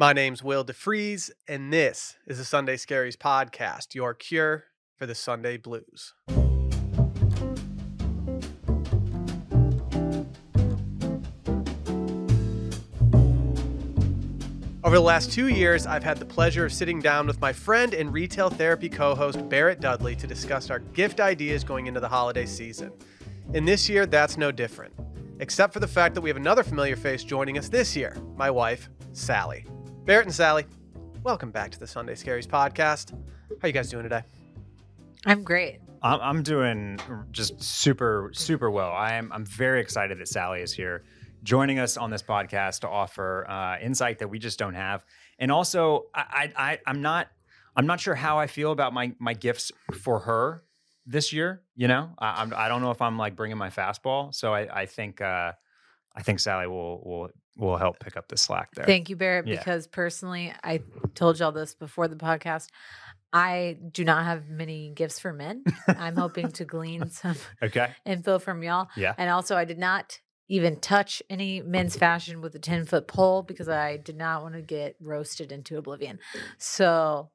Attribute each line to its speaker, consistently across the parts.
Speaker 1: My name's Will DeFries, and this is the Sunday Scaries podcast, your cure for the Sunday blues. Over the last two years, I've had the pleasure of sitting down with my friend and retail therapy co host Barrett Dudley to discuss our gift ideas going into the holiday season. And this year, that's no different, except for the fact that we have another familiar face joining us this year my wife, Sally. Barrett and Sally, welcome back to the Sunday Scaries podcast. How you guys doing today?
Speaker 2: I'm great.
Speaker 3: I'm, I'm doing just super, super well. I am. I'm very excited that Sally is here, joining us on this podcast to offer uh, insight that we just don't have, and also I, I, I, I'm not, I'm not sure how I feel about my my gifts for her this year. You know, I, I'm, I don't know if I'm like bringing my fastball. So I, I think, uh, I think Sally will will will help pick up the slack there.
Speaker 2: Thank you, Barrett,
Speaker 3: Yeah.
Speaker 2: because personally, I told y'all this before the podcast. I do not have many gifts for men. I'm hoping to glean some
Speaker 3: okay.
Speaker 2: info from y'all.
Speaker 3: Yeah.
Speaker 2: And also, I did not even touch any men's fashion with a 10 foot pole because I did not want to get roasted into oblivion. So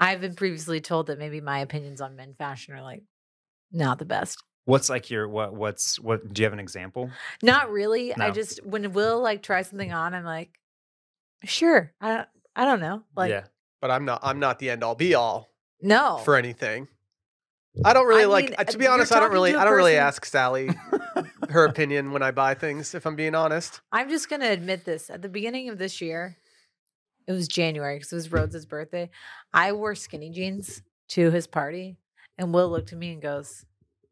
Speaker 2: I've been previously told that maybe my opinions on men fashion are like not the best.
Speaker 3: What's like your what? What's what? Do you have an example?
Speaker 2: Not really. I just when Will like try something on, I'm like, sure. I don't. I don't know. Like,
Speaker 3: yeah.
Speaker 1: But I'm not I'm not the end all be all
Speaker 2: no.
Speaker 1: for anything. I don't really
Speaker 2: I
Speaker 1: like
Speaker 2: mean,
Speaker 1: uh, to be honest, I don't really I don't really ask Sally her opinion when I buy things, if I'm being honest.
Speaker 2: I'm just gonna admit this. At the beginning of this year, it was January because it was Rhodes' birthday. I wore skinny jeans to his party, and Will looked at me and goes,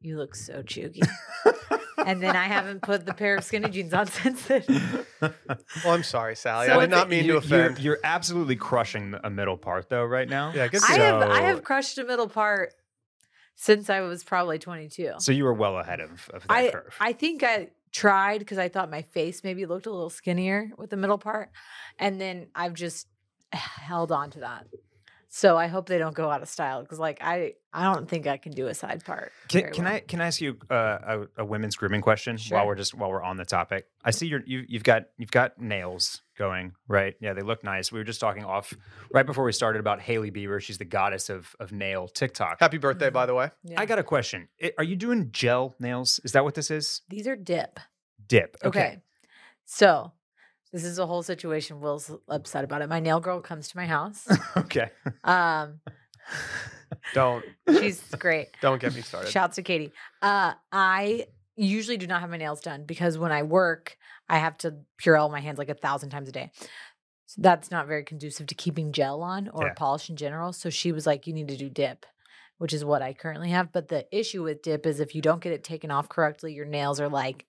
Speaker 2: "You look so chuggy." and then I haven't put the pair of skinny jeans on since then.
Speaker 1: Well, I'm sorry, Sally.
Speaker 2: So
Speaker 1: I did not mean to
Speaker 3: You-
Speaker 1: offend.
Speaker 3: You're, you're absolutely crushing a middle part though right now.
Speaker 1: yeah, good
Speaker 2: I
Speaker 1: to
Speaker 2: have I have crushed a middle part since I was probably 22.
Speaker 3: So you were well ahead of, of that
Speaker 2: I
Speaker 3: curve.
Speaker 2: I think I tried because I thought my face maybe looked a little skinnier with the middle part, and then I've just held on to that. So I hope they don't go out of style because, like, I I don't think I can do a side part.
Speaker 3: can, can
Speaker 2: well.
Speaker 3: I can I ask you uh, a, a women's grooming question
Speaker 2: Sure.
Speaker 3: while we're just while we're on the topic? I see you're, you you've got you've got nails going right. Yeah, they look nice. We were just talking off right before we started about Hailey Bieber. She's the goddess of of nail TikTok.
Speaker 1: Happy birthday, by the way.
Speaker 2: Yeah.
Speaker 3: I got a question. I- Are you doing gel nails? Is that what this is?
Speaker 2: These are dip.
Speaker 3: Dip.
Speaker 2: Okay.
Speaker 3: Okay.
Speaker 2: So this is a whole situation. Will's upset about it. My nail girl comes to my house.
Speaker 3: Okay.
Speaker 2: Um,
Speaker 1: Don't
Speaker 2: she's great.
Speaker 1: don't get me started.
Speaker 2: Shouts to Katie. Uh, I usually do not have my nails done because when I work, I have to Purell my hands like a thousand times a day. So that's not very conducive to keeping gel on or
Speaker 3: Yeah.
Speaker 2: polish in general. So she was like, "You need to do dip," which is what I currently have. But the issue with dip is if you don't get it taken off correctly, your nails are like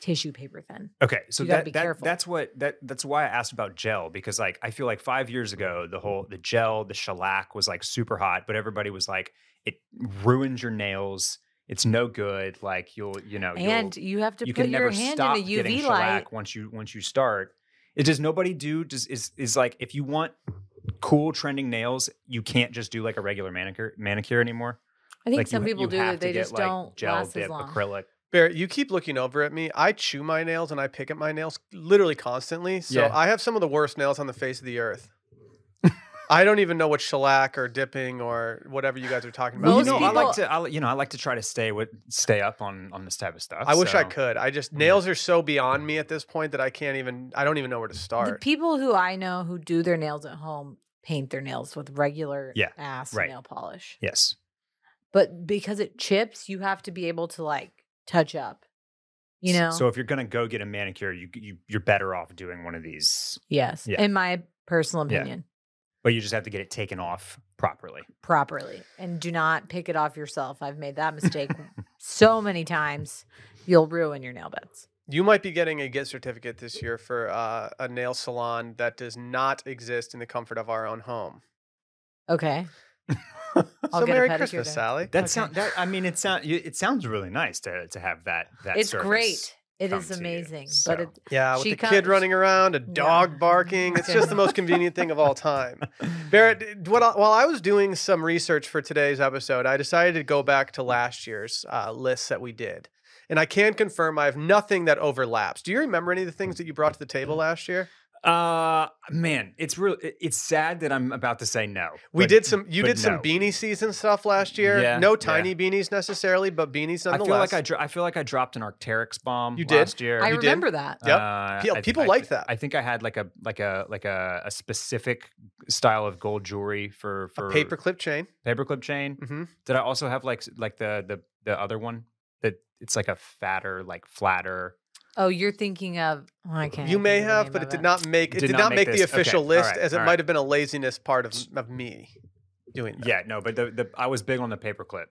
Speaker 2: tissue paper thin.
Speaker 3: Okay, so
Speaker 2: You
Speaker 3: that,
Speaker 2: be
Speaker 3: that
Speaker 2: careful.
Speaker 3: that's what that that's why I asked about gel because like I feel like five years ago the whole the gel the shellac was like super hot, but everybody was like it ruins your nails. It's no good. Like you'll you know
Speaker 2: and you have to
Speaker 3: you
Speaker 2: put
Speaker 3: can
Speaker 2: your
Speaker 3: never
Speaker 2: hand
Speaker 3: stop
Speaker 2: in a
Speaker 3: getting
Speaker 2: UV
Speaker 3: shellac
Speaker 2: light.
Speaker 3: once you once you start. It does nobody do does is is like if you want cool trending nails, you can't just do like a regular manicure manicure anymore.
Speaker 2: I think
Speaker 3: like
Speaker 2: some
Speaker 3: you,
Speaker 2: people
Speaker 3: you
Speaker 2: do. They
Speaker 3: get,
Speaker 2: just don't
Speaker 3: gel
Speaker 2: last
Speaker 3: dip acrylic.
Speaker 1: Barrett, you keep looking over at me. I chew my nails and I pick at my nails literally constantly. So
Speaker 3: Yeah.
Speaker 1: I have some of the worst nails on the face of the earth. I don't even know what shellac or dipping or whatever you guys are talking about.
Speaker 3: Well, you
Speaker 2: Most
Speaker 3: know, I like
Speaker 2: people-
Speaker 3: to, I, li- you know, I like to try to stay with, stay up on on this type of stuff.
Speaker 1: I wish I
Speaker 3: so-
Speaker 1: could. I just nails are so beyond me at this point that I can't even. I don't even know where to start.
Speaker 2: The
Speaker 1: start.
Speaker 2: people who I know who do their nails at home paint their nails with regular
Speaker 3: Yeah,
Speaker 2: ass
Speaker 3: right.
Speaker 2: nail polish.
Speaker 3: Yes.
Speaker 2: But because it chips, you have to be able to like touch up. You know?
Speaker 3: So if you're gonna go get a manicure, you, you you're better off doing one of these,
Speaker 2: yes.
Speaker 3: Yeah.
Speaker 2: In my personal
Speaker 3: Yeah.
Speaker 2: opinion,
Speaker 3: but you just have to get it taken off properly.
Speaker 2: properly. And do not pick it off yourself. I've made that mistake so many times. You'll ruin your nail beds.
Speaker 1: You might be getting a gift certificate this year for uh, a nail salon that does not exist in the comfort of our own home.
Speaker 2: Okay. I'll
Speaker 1: so
Speaker 2: get a
Speaker 1: Merry
Speaker 2: pedicure
Speaker 1: Christmas,
Speaker 2: then.
Speaker 1: Sally.
Speaker 3: That
Speaker 2: Okay.
Speaker 3: sound that I mean it sound you- it sounds really nice to to have that that
Speaker 2: it's great. It is
Speaker 3: come you,
Speaker 2: amazing.
Speaker 3: so.
Speaker 2: But it,
Speaker 1: Yeah, with
Speaker 2: She
Speaker 1: the
Speaker 2: co-
Speaker 1: kid running around, a dog barking. It's just the most convenient thing of all time. Barrett, what, while I was doing some research for today's episode, I decided to go back to last year's uh, lists that we did. And I can confirm I have nothing that overlaps. Do you remember any of the things that you brought to the table last year?
Speaker 3: Uh man, it's real. It's sad that I'm about to say no.
Speaker 1: We
Speaker 3: but-
Speaker 1: did some. You
Speaker 3: but
Speaker 1: did some
Speaker 3: no.
Speaker 1: beanie season stuff last year.
Speaker 3: Yeah,
Speaker 1: no
Speaker 3: yeah.
Speaker 1: tiny beanies necessarily, but beanies nonetheless.
Speaker 3: I feel like I, dro- I feel like I dropped an Arc'teryx bomb
Speaker 1: You did?
Speaker 3: last year.
Speaker 2: I
Speaker 1: You did?
Speaker 2: remember that.
Speaker 1: Yep.
Speaker 3: Uh,
Speaker 1: Pe- people
Speaker 3: I
Speaker 1: like that.
Speaker 3: I think I had like a like a like a, a specific style of gold jewelry for for
Speaker 1: a paperclip chain.
Speaker 3: paperclip chain.
Speaker 1: hmm
Speaker 3: Did I also have like like the the the other one that it's like a fatter like flatter?
Speaker 2: Oh, you're thinking of. oh, I can't.
Speaker 1: You may have, but it did not make it
Speaker 3: Did
Speaker 1: did,
Speaker 3: not
Speaker 1: not
Speaker 3: make
Speaker 1: make, the
Speaker 3: this. Okay,
Speaker 1: official list,
Speaker 3: right,
Speaker 1: as it
Speaker 3: all
Speaker 1: might have been a laziness part of of me doing that.
Speaker 3: Yeah, no, but the, the I was big on the paperclip.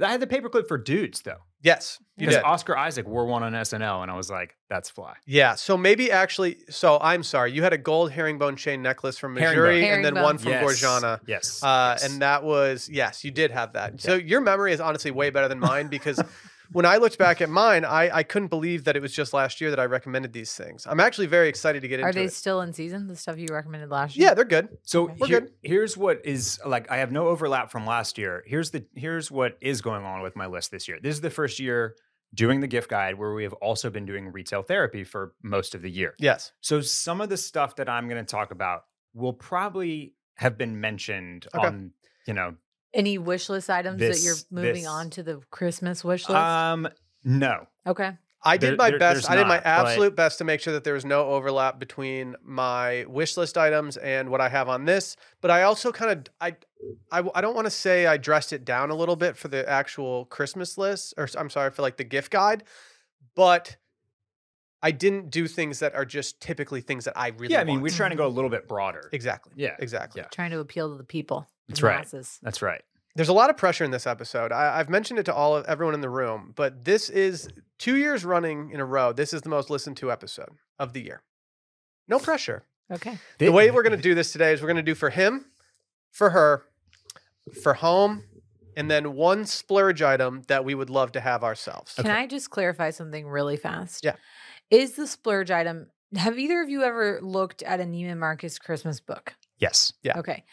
Speaker 3: I had the paperclip for dudes though,
Speaker 1: Yes,
Speaker 3: because. Oscar Isaac wore one on SNL, and I was like, "That's fly."
Speaker 1: Yeah, so maybe actually, so I'm sorry, you had a gold herringbone chain necklace from
Speaker 3: Herringbone.
Speaker 1: Mejuri and then one from
Speaker 3: yes.
Speaker 1: Gorjana.
Speaker 3: Yes,
Speaker 1: Uh,
Speaker 3: yes.
Speaker 1: And that was, yes, you did have that. So your memory is honestly way better than mine because when I looked back at mine, I, I couldn't believe that it was just last year that I recommended these things. I'm actually very excited to get into Are
Speaker 2: they
Speaker 1: it.
Speaker 2: still in season? The stuff you recommended last year?
Speaker 1: Yeah, they're good.
Speaker 3: So
Speaker 2: Okay.
Speaker 1: We're
Speaker 3: here-
Speaker 1: good.
Speaker 3: here's what is like I have no overlap from last year. Here's the here's what is going on with my list this year. This is the first year doing the gift guide where we have also been doing retail therapy for most of the year.
Speaker 1: Yes.
Speaker 3: So some of the stuff that I'm going to talk about will probably have been mentioned
Speaker 1: Okay.
Speaker 3: on, you know,
Speaker 2: Any wish list items that you're moving
Speaker 3: this-
Speaker 2: on to the Christmas wish list?
Speaker 3: um no.
Speaker 2: okay.
Speaker 1: I did
Speaker 3: There-
Speaker 1: my
Speaker 3: there-
Speaker 1: best. I did my
Speaker 3: not, but-
Speaker 1: absolute best to make sure that there was no overlap between my wish list items and what I have on this. But I also kind of I I, I don't want to say I dressed it down a little bit for the actual Christmas list, or I'm sorry for like the gift guide, but I didn't do things that are just typically things that I really.
Speaker 3: yeah, I mean,
Speaker 1: want.
Speaker 3: we're trying to go a little bit broader.
Speaker 1: exactly
Speaker 3: Yeah.
Speaker 1: exactly.
Speaker 3: Yeah.
Speaker 2: Trying to appeal to the people. the
Speaker 3: That's right.
Speaker 2: masses.
Speaker 3: That's right.
Speaker 1: There's a lot of pressure in this episode. I, I've mentioned it to all of everyone in the room, but this is two years running in a row. This is the most listened to episode of the year. No pressure.
Speaker 2: Okay.
Speaker 1: The way we're going to do this today is we're going to do for him, for her, for home, and then one splurge item that we would love to have ourselves.
Speaker 2: Can I just clarify something really fast?
Speaker 1: Yeah.
Speaker 2: Is the splurge item, have either of you ever looked at a Neiman Marcus Christmas book?
Speaker 3: Yes.
Speaker 1: Yeah.
Speaker 2: Okay.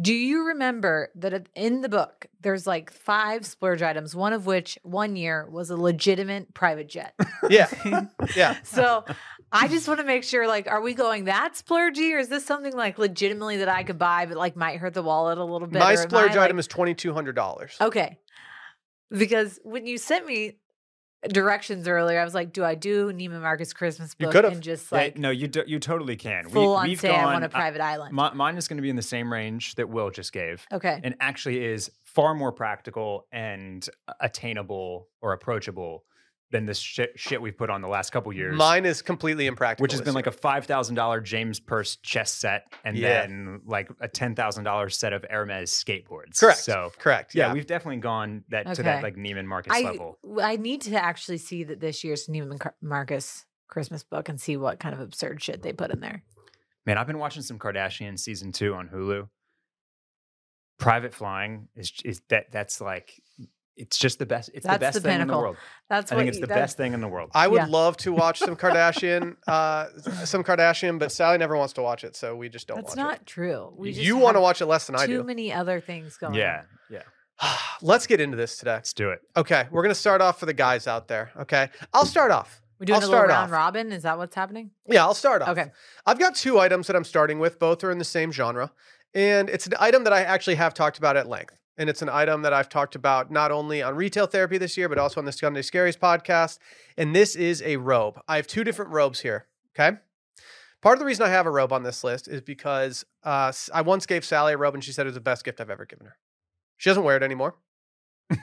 Speaker 2: Do you remember that in the book, there's like five splurge items, one of which one year was a legitimate private jet?
Speaker 1: Yeah. Yeah.
Speaker 2: so I just want to make sure like, are we going that splurgy or is this something like legitimately that I could buy, but like might hurt the wallet a little bit?
Speaker 1: My splurge
Speaker 2: I,
Speaker 1: item
Speaker 2: like-
Speaker 1: is $2,200.
Speaker 2: Okay. Because when you sent me directions earlier, I was like, do I do Neiman Marcus Christmas
Speaker 1: You
Speaker 2: book
Speaker 1: could've.
Speaker 2: and just
Speaker 3: Yeah,
Speaker 2: like
Speaker 3: no, you do, you totally can.
Speaker 2: full on
Speaker 3: we've
Speaker 2: say I want a
Speaker 3: gone- uh,
Speaker 2: private island?
Speaker 3: mi- mine is going to be in the same range that Will just gave.
Speaker 2: okay.
Speaker 3: and actually is far more practical and attainable or approachable than this shit, shit we've put on the last couple years.
Speaker 1: Mine is completely impractical.
Speaker 3: which has
Speaker 1: this
Speaker 3: been like a five thousand dollar James Perse chess set, and
Speaker 1: Yeah.
Speaker 3: then like a ten thousand dollar set of Hermes skateboards.
Speaker 1: correct.
Speaker 3: So
Speaker 1: correct.
Speaker 3: yeah,
Speaker 1: Yeah.
Speaker 3: we've definitely gone that to that like Neiman Marcus
Speaker 2: I
Speaker 3: level.
Speaker 2: I need to actually see that this year's Neiman Marcus Christmas book and see what kind of absurd shit they put in there.
Speaker 3: Man, I've been watching some Kardashian season two on Hulu. Private flying is is that that's like it's just the best. It's the best
Speaker 2: the
Speaker 3: thing in the world.
Speaker 2: That's what
Speaker 3: I
Speaker 2: what
Speaker 3: think it's
Speaker 2: you-
Speaker 3: the
Speaker 2: that's-
Speaker 3: best thing in the world.
Speaker 1: I would
Speaker 2: Yeah.
Speaker 1: love to watch some Kardashian, uh, some Kardashian, but Sally never wants to watch it, so we just don't
Speaker 2: That's
Speaker 1: watch
Speaker 2: not true. We just
Speaker 1: You want to watch it less than I do.
Speaker 2: too many other things going.
Speaker 3: yeah,
Speaker 2: on.
Speaker 3: yeah.
Speaker 1: Let's get into this today.
Speaker 3: Let's do it.
Speaker 1: Okay, we're gonna start off for the guys out there. Okay, I'll start off.
Speaker 2: We're doing
Speaker 1: I'll
Speaker 2: a little
Speaker 1: start
Speaker 2: round
Speaker 1: off.
Speaker 2: robin. Is that what's happening?
Speaker 1: Yeah, I'll start off.
Speaker 2: Okay.
Speaker 1: I've got two items that I'm starting with. Both are in the same genre. And it's an item that I actually have talked about at length. And it's an item that I've talked about not only on retail therapy this year, but also on the Sunday Scaries podcast. And this is a robe. I have two different robes here. Okay. Part of the reason I have a robe on this list is because uh, I once gave Sally a robe and she said it was the best gift I've ever given her. She doesn't wear it anymore.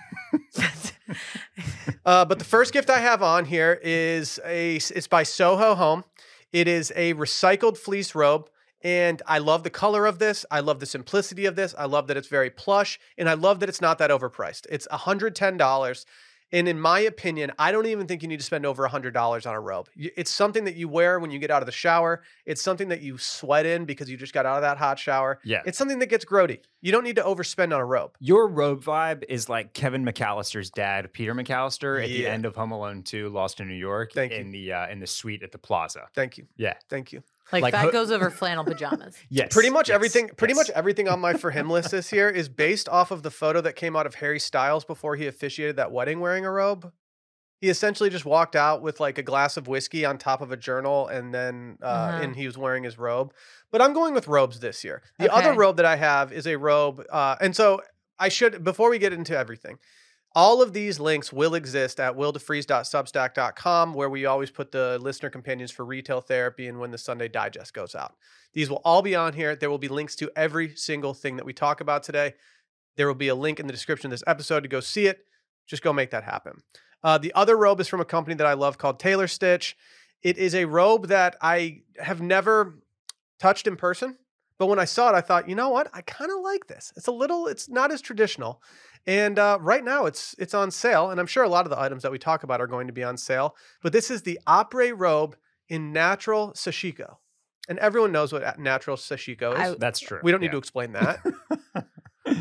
Speaker 1: Uh, but the first gift I have on here is a it's by Soho Home. It is a recycled fleece robe. And I love the color of this. I love the simplicity of this. I love that it's very plush. And I love that it's not that overpriced. It's $110. And in my opinion, I don't even think you need to spend over $100 on a robe. It's something that you wear when you get out of the shower. It's something that you sweat in because you just got out of that hot shower.
Speaker 3: Yeah.
Speaker 1: It's something that gets grody. You don't need to overspend on a robe.
Speaker 3: Your robe vibe is like Kevin McCallister's dad, Peter McAllister, at the end of Home Alone 2, Lost in New York,
Speaker 1: Thank you.
Speaker 3: in the uh, in the suite at the plaza.
Speaker 1: Thank you.
Speaker 3: Yeah.
Speaker 1: Thank you.
Speaker 2: Like,
Speaker 3: Like
Speaker 2: that
Speaker 3: ho-
Speaker 2: goes over flannel pajamas.
Speaker 3: Yes.
Speaker 1: pretty much
Speaker 3: yes,
Speaker 1: everything pretty
Speaker 3: yes.
Speaker 1: much everything on my for him list this year is based off of the photo that came out of Harry Styles before he officiated that wedding wearing a robe He essentially just walked out with like a glass of whiskey on top of a journal, and then uh,
Speaker 2: Uh-huh.
Speaker 1: and he was wearing his robe. But I'm going with robes this year. The other robe that I have is a robe, uh, and so I should before we get into everything. All of these links will exist at willdefries.substack.com, where we always put the listener companions for retail therapy and when the Sunday digest goes out. These will all be on here. There will be links to every single thing that we talk about today. There will be a link in the description of this episode to go see it. Just go make that happen. Uh, the other robe is from a company that I love called Taylor Stitch. It is a robe that I have never touched in person, but when I saw it, I thought, you know what? I kind of like this. It's a little, it's not as traditional. And uh, right now, it's it's on sale, and I'm sure a lot of the items that we talk about are going to be on sale. But this is the Apre robe in natural sashiko, and everyone knows what natural sashiko is.
Speaker 2: I-
Speaker 3: That's true.
Speaker 1: we don't need
Speaker 3: Yeah.
Speaker 1: to explain that.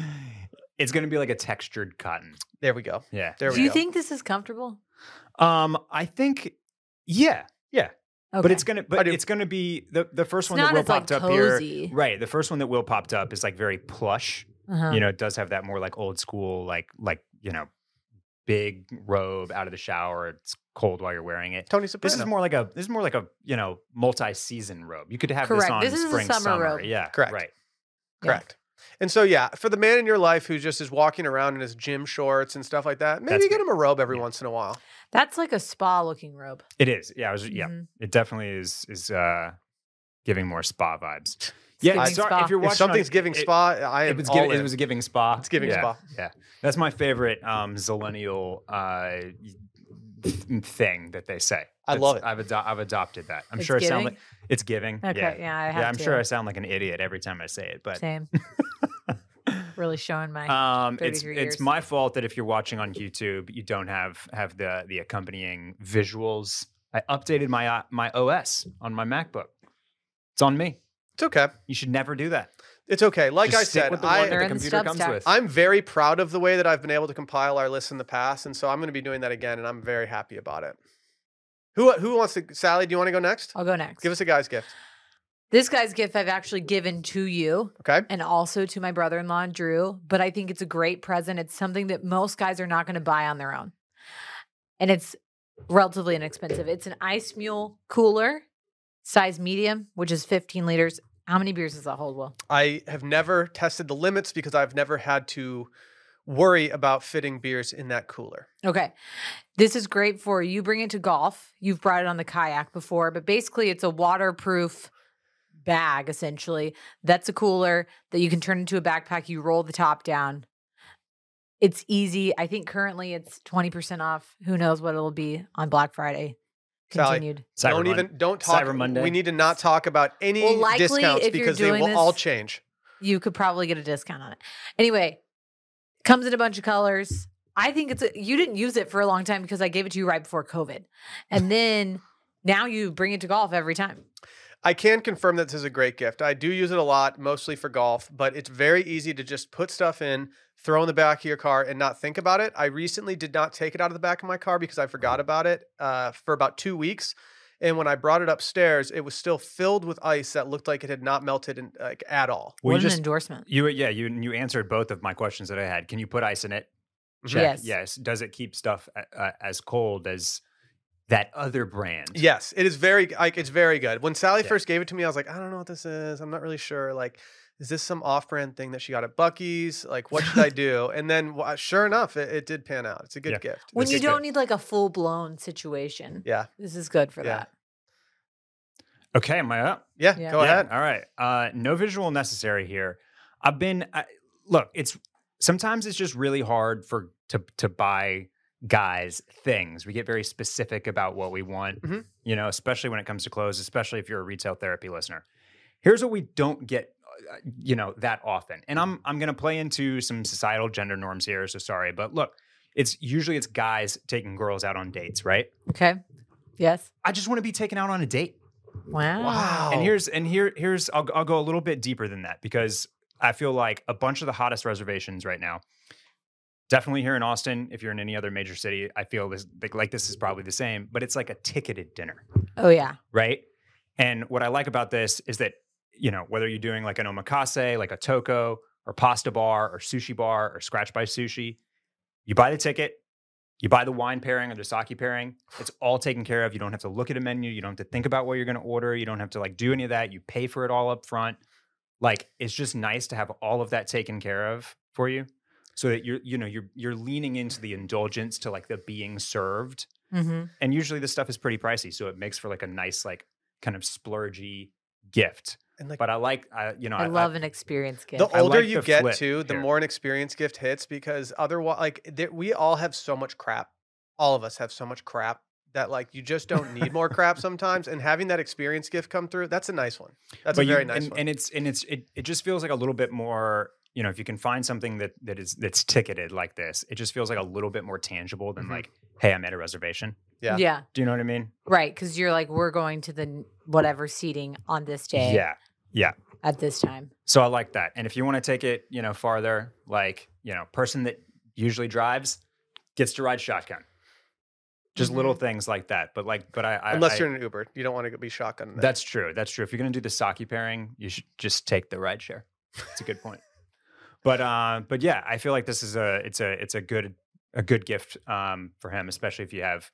Speaker 3: it's going to be like a textured cotton.
Speaker 1: there we go.
Speaker 3: Yeah.
Speaker 1: There we
Speaker 2: Do you
Speaker 1: go.
Speaker 2: think this is comfortable?
Speaker 3: Um, I think, yeah, yeah.
Speaker 2: Okay.
Speaker 3: But it's gonna, but it's gonna be the the first
Speaker 2: It's
Speaker 3: one that Will
Speaker 2: as, like,
Speaker 3: popped up
Speaker 2: cozy.
Speaker 3: here. Right. The first one that Will popped up is like very plush.
Speaker 2: Uh-huh.
Speaker 3: You know, it does have that more like old school, like like you know, big robe out of the shower. It's cold while you're wearing it.
Speaker 1: Tony Soprano.
Speaker 3: This is more like a this is more like a you know multi-season robe. You could have this
Speaker 2: Correct.
Speaker 3: on
Speaker 2: This is a
Speaker 3: spring
Speaker 2: summer robe.
Speaker 3: Yeah,
Speaker 1: Correct.
Speaker 3: Right.
Speaker 1: Correct. And so, yeah, for the man in your life who just is walking around in his gym shorts and stuff like that, maybe
Speaker 3: That's
Speaker 1: get
Speaker 3: me.
Speaker 1: him a robe every
Speaker 3: Yeah.
Speaker 1: once in a while.
Speaker 2: That's like a spa looking robe.
Speaker 3: It is. Yeah. I was. Yeah.
Speaker 2: Mhm.
Speaker 3: It definitely is. Is uh, giving more spa vibes.
Speaker 2: It's
Speaker 3: Yeah.
Speaker 2: giving
Speaker 3: sorry,
Speaker 2: spa.
Speaker 3: if you're
Speaker 1: If
Speaker 3: watching,
Speaker 1: something's
Speaker 3: on,
Speaker 1: giving
Speaker 3: it-
Speaker 1: spa, I am
Speaker 3: It was,
Speaker 1: all
Speaker 3: giving,
Speaker 1: in.
Speaker 3: it was giving spa.
Speaker 1: It's giving
Speaker 3: yeah,
Speaker 1: spa.
Speaker 3: Yeah, that's my favorite um, zillennial uh, thing that they say.
Speaker 1: I
Speaker 3: It's-
Speaker 1: love it.
Speaker 3: I've, ado- I've adopted that. I'm
Speaker 2: It's
Speaker 3: sure it sounds
Speaker 2: giving?
Speaker 3: like it's giving.
Speaker 2: Okay,
Speaker 3: yeah,
Speaker 2: yeah, I have
Speaker 3: yeah. I'm
Speaker 2: to.
Speaker 3: sure I sound like an idiot every time I say it, but
Speaker 2: Same. really showing my.
Speaker 3: um, it's
Speaker 2: 33
Speaker 3: it's
Speaker 2: years.
Speaker 3: my fault that if you're watching on YouTube, you don't have have the the accompanying visuals. I updated my uh, my OS on my MacBook. It's on me.
Speaker 1: It's okay.
Speaker 3: You should never do that.
Speaker 1: It's okay. Like
Speaker 3: Just
Speaker 1: I said,
Speaker 3: the
Speaker 1: I,
Speaker 3: one that
Speaker 2: They're
Speaker 3: the
Speaker 2: in the
Speaker 3: computer
Speaker 2: stub
Speaker 3: comes
Speaker 2: stack.
Speaker 3: with.
Speaker 1: I'm very proud of the way that I've been able to compile our lists in the past, and so I'm going to be doing that again, and I'm very happy about it. Who who wants to? Sally, do you want to go next?
Speaker 2: I'll go next.
Speaker 1: Give us a guy's gift.
Speaker 2: this guy's gift I've actually given to you
Speaker 1: Okay.
Speaker 2: and also to my brother in law, Drew. But I think it's a great present. It's something that most guys are not going to buy on their own. And it's relatively inexpensive. It's an ice mule cooler, size medium, which is 15 liters. How many beers does that hold, Will?
Speaker 1: I have never tested the limits because I've never had to worry about fitting beers in that cooler.
Speaker 2: Okay. This is great for you bring it to golf. You've brought it on the kayak before, but basically it's a waterproof bag essentially. That's a cooler that you can turn into a backpack. You roll the top down. It's easy. I think currently it's 20% off. Who knows what it'll be on Black Friday.
Speaker 1: Sally,
Speaker 2: Continued.
Speaker 3: Cyber
Speaker 1: don't even don't talk.
Speaker 3: Cyber Monday.
Speaker 1: We need to not talk about any
Speaker 2: Well, likely
Speaker 1: discounts because they
Speaker 2: doing
Speaker 1: will all change.
Speaker 2: You could probably get a discount on it. Anyway, comes in a bunch of colors. I think it's a, you didn't use it for a long time because I gave it to you right before COVID. And then now you bring it to golf every time.
Speaker 1: I can confirm that this is a great gift. I do use it a lot, mostly for golf, but it's very easy to just put stuff in, throw in the back of your car, and not think about it. I recently did not take it out of the back of my car because I forgot about it uh, for about two weeks. And when I brought it upstairs, it was still filled with ice that looked like it had not melted in, like at all.
Speaker 3: Well,
Speaker 2: what
Speaker 3: you
Speaker 2: an
Speaker 3: just
Speaker 2: endorsement.
Speaker 3: you yeah you you answered both of my questions that I had. Can you put ice in it? Check.
Speaker 2: Yes.
Speaker 3: Yes. Does it keep stuff uh, uh, as cold as that other brand?
Speaker 1: Yes, it is very like it's very good. When Sally
Speaker 3: Yeah.
Speaker 1: first gave it to me, I was like, I don't know what this is. I'm not really sure. Like, is this some off-brand thing that she got at Buc-ee's? Like, what should I do? And then, wh- sure enough, it, it did pan out. It's a good
Speaker 3: Yeah.
Speaker 1: gift.
Speaker 2: When
Speaker 1: It's
Speaker 2: you don't
Speaker 1: good-
Speaker 2: need like a full blown situation,
Speaker 1: yeah,
Speaker 2: this is good for
Speaker 1: Yeah.
Speaker 2: that.
Speaker 3: Okay, am I up?
Speaker 1: yeah,
Speaker 2: Yeah.
Speaker 1: Go
Speaker 3: Yeah,
Speaker 1: ahead.
Speaker 3: All right. Uh, no visual necessary here. I've been I, look. It's sometimes it's just really hard for to to buy guys things. We get very specific about what we want.
Speaker 1: Mhm.
Speaker 3: You know, especially when it comes to clothes. Especially if you're a retail therapy listener. Here's what we don't get. You know that often, and I'm mm-hmm. I'm going to play into some societal gender norms here. So sorry, but look, it's usually it's guys taking girls out on dates, right?
Speaker 2: Okay. Yes.
Speaker 3: I just want to be taken out on a date.
Speaker 2: Wow.
Speaker 1: Wow.
Speaker 3: And here's and here here's I'll I'll go a little bit deeper than that because I feel like a bunch of the hottest reservations right now. Definitely here in Austin. If you're in any other major city, I feel this like, like this is probably the same, but it's like a ticketed dinner,
Speaker 2: Oh yeah.
Speaker 3: right? And what I like about this is that you know whether you're doing like an omakase, like Otoko, or pasta bar, or sushi bar, or scratch by sushi, you buy the ticket, You buy the wine pairing or the sake pairing. It's all taken care of. You don't have to look at a menu. You don't have to think about what you're going to order. You don't have to like do any of that. You pay for it all up front. Like it's just nice to have all of that taken care of for you, so that you're you know you're you're leaning into the indulgence to like the being served.
Speaker 2: Mm-hmm.
Speaker 3: And usually this stuff is pretty pricey, so it makes for like a nice like kind of splurgy gift.
Speaker 1: And like
Speaker 3: But I like I you know
Speaker 2: I love an experience gift.
Speaker 1: the older
Speaker 3: like
Speaker 1: you
Speaker 3: the
Speaker 1: get
Speaker 3: flip
Speaker 1: too, the
Speaker 3: here.
Speaker 1: more an experience gift hits because otherwise, like there, we all have so much crap. All of us have so much crap that like you just don't need more crap sometimes. And having that experience gift come through, that's a nice one. That's
Speaker 3: But
Speaker 1: a
Speaker 3: you-
Speaker 1: very nice
Speaker 3: and,
Speaker 1: one.
Speaker 3: and it's and it's it, it just feels like a little bit more you know if you can find something that that is that's ticketed like this it just feels like a little bit more tangible than
Speaker 1: Mhm.
Speaker 3: like hey i made a reservation
Speaker 1: yeah.
Speaker 2: yeah.
Speaker 3: do you know what i mean
Speaker 2: Right. Because you're like, we're going to the whatever seating on this day
Speaker 3: yeah
Speaker 2: at this time.
Speaker 3: so i like that and if you want to take it you know farther like you know person that usually drives gets to ride shotgun just little things like that but like but i, I
Speaker 1: Unless
Speaker 3: I-
Speaker 1: you're in an Uber, you don't want to be shotgun. that.
Speaker 3: That's true. That's true. If you're gonna do the sake pairing, you should just take the ride share. That's a good point. But uh, but yeah, I feel like this is a it's a it's a good a good gift um, for him, especially if you have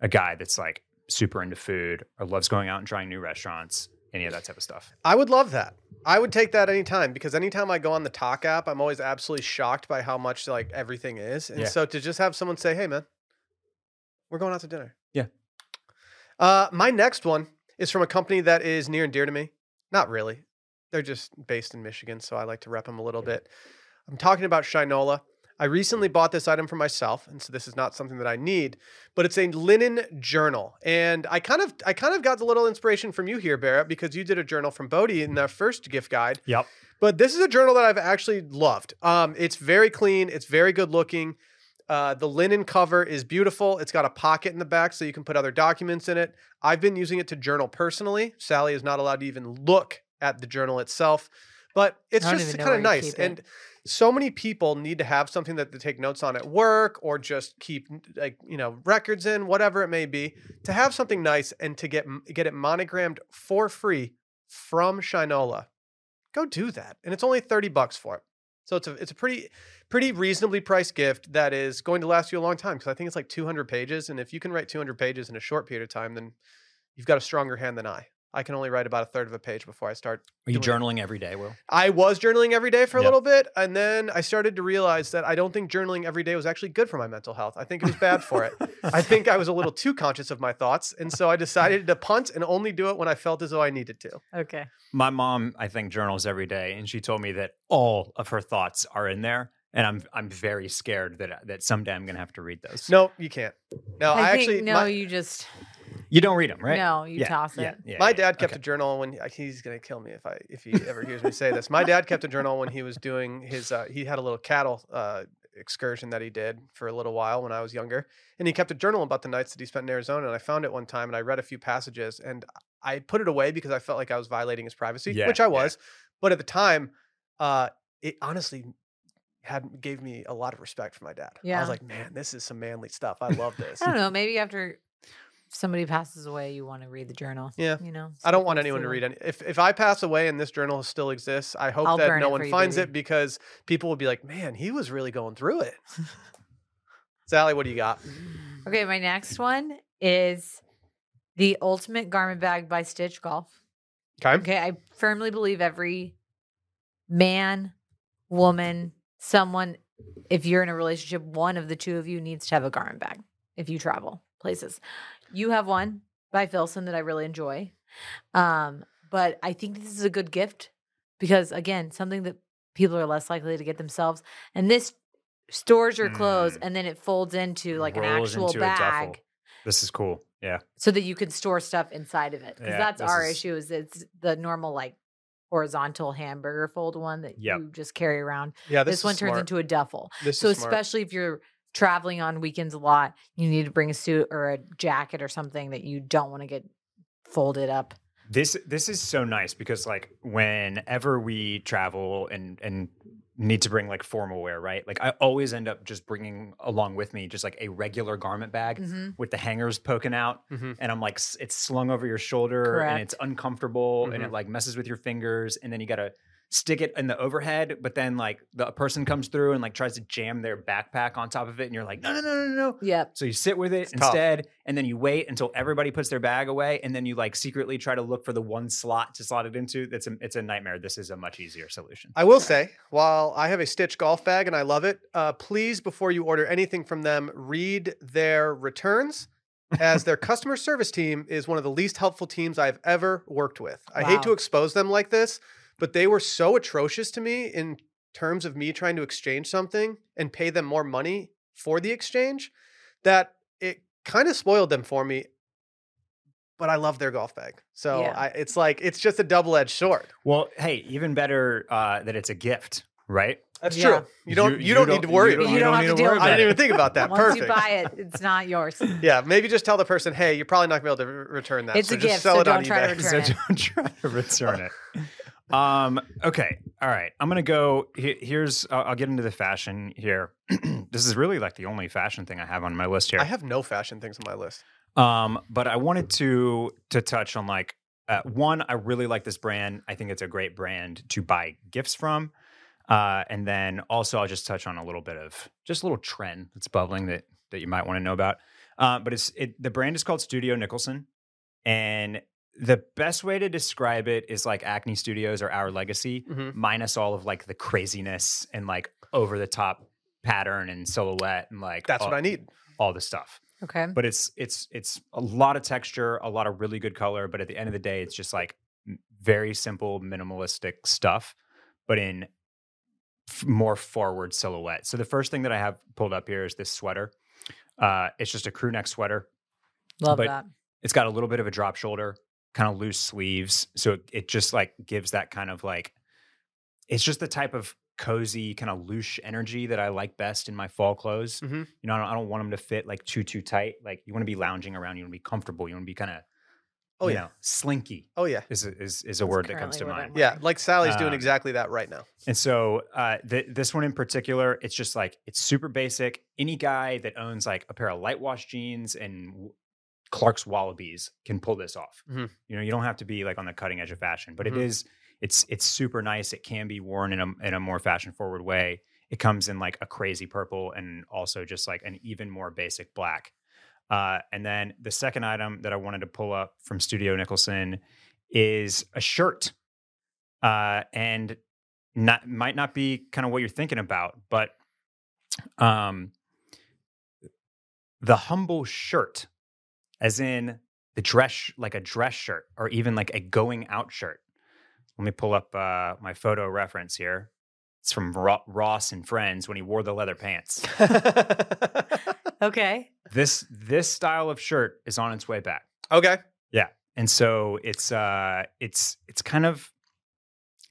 Speaker 3: a guy that's like super into food or loves going out and trying new restaurants, any of that type of stuff.
Speaker 1: I would love that. I would take that anytime because anytime I go on the Tock app, I'm always absolutely shocked by how much like everything is. And
Speaker 3: Yeah.
Speaker 1: so to just have someone say, "Hey, man, we're going out to dinner."
Speaker 3: Yeah.
Speaker 1: Uh, my next one is from a company that is near and dear to me. Not really. They're just based in Michigan, so I like to rep them a little bit. I'm talking about Shinola. I recently bought this item for myself, and so this is not something that I need, but it's a linen journal. And I kind of I kind of got a little inspiration from you here, Barrett, because you did a journal from Bodie in the first gift guide.
Speaker 3: Yep.
Speaker 1: But this is a journal that I've actually loved. Um, it's very clean, it's very good looking. Uh, the linen cover is beautiful. It's got a pocket in the back so you can put other documents in it. I've been using it to journal personally. Sally is not allowed to even look at the journal itself, but it's just kind of nice. And so many people need to have something that they take notes on at work or just keep like you know records in, whatever it may be. To have something nice and to get get it monogrammed for free from Shinola, go do that. And it's only thirty bucks for it. So it's a it's a pretty pretty reasonably priced gift that is going to last you a long time because I think it's like 200 pages and if you can write 200 pages in a short period of time then you've got a stronger hand than I. I can only write about a third of a page before I start
Speaker 3: Are you
Speaker 1: doing it.
Speaker 3: journaling every day, Will?
Speaker 1: I was journaling every day for a
Speaker 3: Yep.
Speaker 1: little bit, and then I started to realize that I don't think journaling every day was actually good for my mental health. I think it was bad for it. I think I was a little too conscious of my thoughts, and so I decided to punt and only do it when I felt as though I needed to.
Speaker 2: Okay.
Speaker 3: My mom, I think, journals every day, and she told me that all of her thoughts are in there, and I'm I'm very scared that that someday I'm gonna have to read those.
Speaker 1: No, you can't. No, I,
Speaker 2: I, think
Speaker 1: actually
Speaker 2: no,
Speaker 1: my,
Speaker 2: you just
Speaker 3: you don't read them, right?
Speaker 2: no, you
Speaker 3: Yeah,
Speaker 2: toss it.
Speaker 3: Yeah, yeah,
Speaker 1: my dad kept
Speaker 3: okay.
Speaker 1: a journal when he- he's gonna kill me if I if he ever hears me say this. My dad kept a journal when he was doing his. Uh, he had a little cattle uh, excursion that he did for a little while when I was younger, and he kept a journal about the nights that he spent in Arizona. And I found it one time, and I read a few passages, and I put it away because I felt like I was violating his privacy,
Speaker 3: Yeah,
Speaker 1: which I
Speaker 3: yeah.
Speaker 1: was. But at the time, uh, it honestly had gave me a lot of respect for my dad.
Speaker 2: Yeah.
Speaker 1: I was like, man, this is some manly stuff. I love this.
Speaker 2: I don't know. Maybe after somebody passes away, you want to read the journal.
Speaker 1: Yeah.
Speaker 2: You know.
Speaker 1: I don't want anyone to read any. If if I pass away and this journal still exists, I hope
Speaker 2: I'll
Speaker 1: that no one
Speaker 2: you,
Speaker 1: finds
Speaker 2: baby.
Speaker 1: it because people will be like, "Man, he was really going through it." Sally, what do you got?
Speaker 2: Okay, my next one is the ultimate garment bag by Stitch Golf.
Speaker 1: Okay.
Speaker 2: Okay, I firmly believe every man, woman, someone, if you're in a relationship, one of the two of you needs to have a garment bag if you travel places. You have one by Filson that I really enjoy. Um, but I think this is a good gift because again, something that people are less likely to get themselves. And this stores your clothes
Speaker 3: Mm.
Speaker 2: and then it folds into like an actual
Speaker 3: into a duffel.
Speaker 2: bag
Speaker 3: This is cool. Yeah.
Speaker 2: so that you can store stuff inside of it because
Speaker 3: Yeah,
Speaker 2: that's our
Speaker 3: is-
Speaker 2: issue is it's the normal like horizontal hamburger fold one that
Speaker 3: Yep.
Speaker 2: you just carry around
Speaker 1: Yeah,
Speaker 2: this,
Speaker 1: this,
Speaker 2: one
Speaker 1: is
Speaker 2: turns into a duffel
Speaker 1: This
Speaker 2: so
Speaker 1: smart.
Speaker 2: especially if you're traveling on weekends a lot you need to bring a suit or a jacket or something that you don't want to get folded up
Speaker 3: This this is so nice because like whenever we travel and and need to bring like formal wear, right? Like I always end up just bringing along with me just like a regular garment bag
Speaker 2: Mhm.
Speaker 3: with the hangers poking out
Speaker 1: Mhm.
Speaker 3: and I'm like it's slung over your shoulder and it's uncomfortable and it
Speaker 1: Mhm.
Speaker 3: like messes with your fingers and then you got to stick it in the overhead, but then like the person comes through and like tries to jam their backpack on top of it, and you're like, no, no, no, no, no.
Speaker 2: Yep.
Speaker 3: So you sit with it
Speaker 1: It's tough.
Speaker 3: instead, and then you wait until everybody puts their bag away, and then you like secretly try to look for the one slot to slot it into. It's a it's a nightmare. This is a much easier solution.
Speaker 1: I will say, while I have a Stitch golf bag and I love it, uh, please, before you order anything from them, read their returns, as their customer service team is one of the least helpful teams I've ever worked with. I hate to expose them like this, but they were so atrocious to me in terms of me trying to exchange something and pay them more money for the exchange that it kind of spoiled them for me. But I love their golf bag. So
Speaker 2: Yeah.
Speaker 1: I, it's like, it's just a double edged sword.
Speaker 3: Well, hey, even better uh, that it's a gift, right?
Speaker 1: That's
Speaker 2: Yeah.
Speaker 1: true. You don't, you, don't, need to worry
Speaker 3: you
Speaker 1: about
Speaker 3: don't,
Speaker 2: You
Speaker 1: it.
Speaker 2: don't have to deal with
Speaker 1: I didn't even think about that.
Speaker 2: Once
Speaker 1: Perfect.
Speaker 2: you buy it, it's not yours.
Speaker 1: Yeah, maybe just tell the person, hey, you're probably not gonna be able to return that.
Speaker 2: It's
Speaker 1: so
Speaker 2: a
Speaker 1: just
Speaker 2: gift,
Speaker 1: sell
Speaker 2: so
Speaker 1: it on
Speaker 2: don't try to
Speaker 1: eBay.
Speaker 2: return
Speaker 3: so
Speaker 2: it.
Speaker 3: don't try to return it. Um. Okay. All right. I'm gonna go. Here's. I'll, I'll get into the fashion here. this is really like the only fashion thing I have on my list here.
Speaker 1: I have no fashion things on my list.
Speaker 3: Um, but I wanted to to touch on like uh, one. I really like this brand. I think it's a great brand to buy gifts from. Uh, and then also I'll just touch on a little bit of just a little trend that's bubbling that that you might want to know about. Uh, but it's it the brand is called Studio Nicholson, and the best way to describe it is like Acne Studios or Our Legacy,
Speaker 1: Mhm.
Speaker 3: minus all of like the craziness and like over the top pattern and silhouette and like
Speaker 1: That's
Speaker 3: all,
Speaker 1: what I need.
Speaker 3: all the stuff
Speaker 2: Okay.
Speaker 3: but it's it's it's a lot of texture, a lot of really good color, but at the end of the day, it's just like very simple, minimalistic stuff, but in f- more forward silhouette. So the first thing that I have pulled up here is this sweater. Uh, it's just a crew neck sweater.
Speaker 2: Love
Speaker 3: but-
Speaker 2: that.
Speaker 3: It's got a little bit of a drop shoulder, kind of loose sleeves, so it, it just like gives that kind of like. It's just the type of cozy, kind of loose energy that I like best in my fall clothes.
Speaker 1: Mhm.
Speaker 3: You know, I don't, I don't want them to fit like too too tight. Like you want to be lounging around, you want to be comfortable, you want to be kind of,
Speaker 1: Oh
Speaker 3: you
Speaker 1: yeah.
Speaker 3: know, slinky
Speaker 1: Oh yeah.
Speaker 3: is a, is is a
Speaker 2: That's
Speaker 3: word that comes to mind.
Speaker 1: Yeah. Like Sally's doing
Speaker 3: Um,
Speaker 1: exactly that right now.
Speaker 3: And so uh, th- this one in particular, it's just like it's super basic. Any guy that owns like a pair of light wash jeans and w- Clarks Wallabees can pull this off.
Speaker 1: Mhm.
Speaker 3: You know, you don't have to be like on the cutting edge of fashion, but it
Speaker 1: Mhm.
Speaker 3: is it's it's super nice. It can be worn in a in a more fashion forward way. It comes in like a crazy purple and also just like an even more basic black. Uh, and then the second item that I wanted to pull up from Studio Nicholson is a shirt. Uh, and not might not be kind of what you're thinking about, but um the humble shirt, as in the dress like a dress shirt or even like a going out shirt. Let me pull up uh my photo reference here. It's from Ro- Ross and Friends when he wore the leather pants.
Speaker 2: Okay.
Speaker 3: this this style of shirt is on its way back.
Speaker 1: okay. Yeah.
Speaker 3: And so it's uh it's it's kind of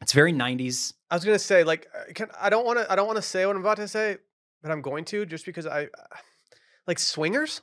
Speaker 3: it's very 90s.
Speaker 1: I was gonna say like uh, can, I don't want to I don't want to say what I'm about to say, but I'm going to just because I uh, like swingers.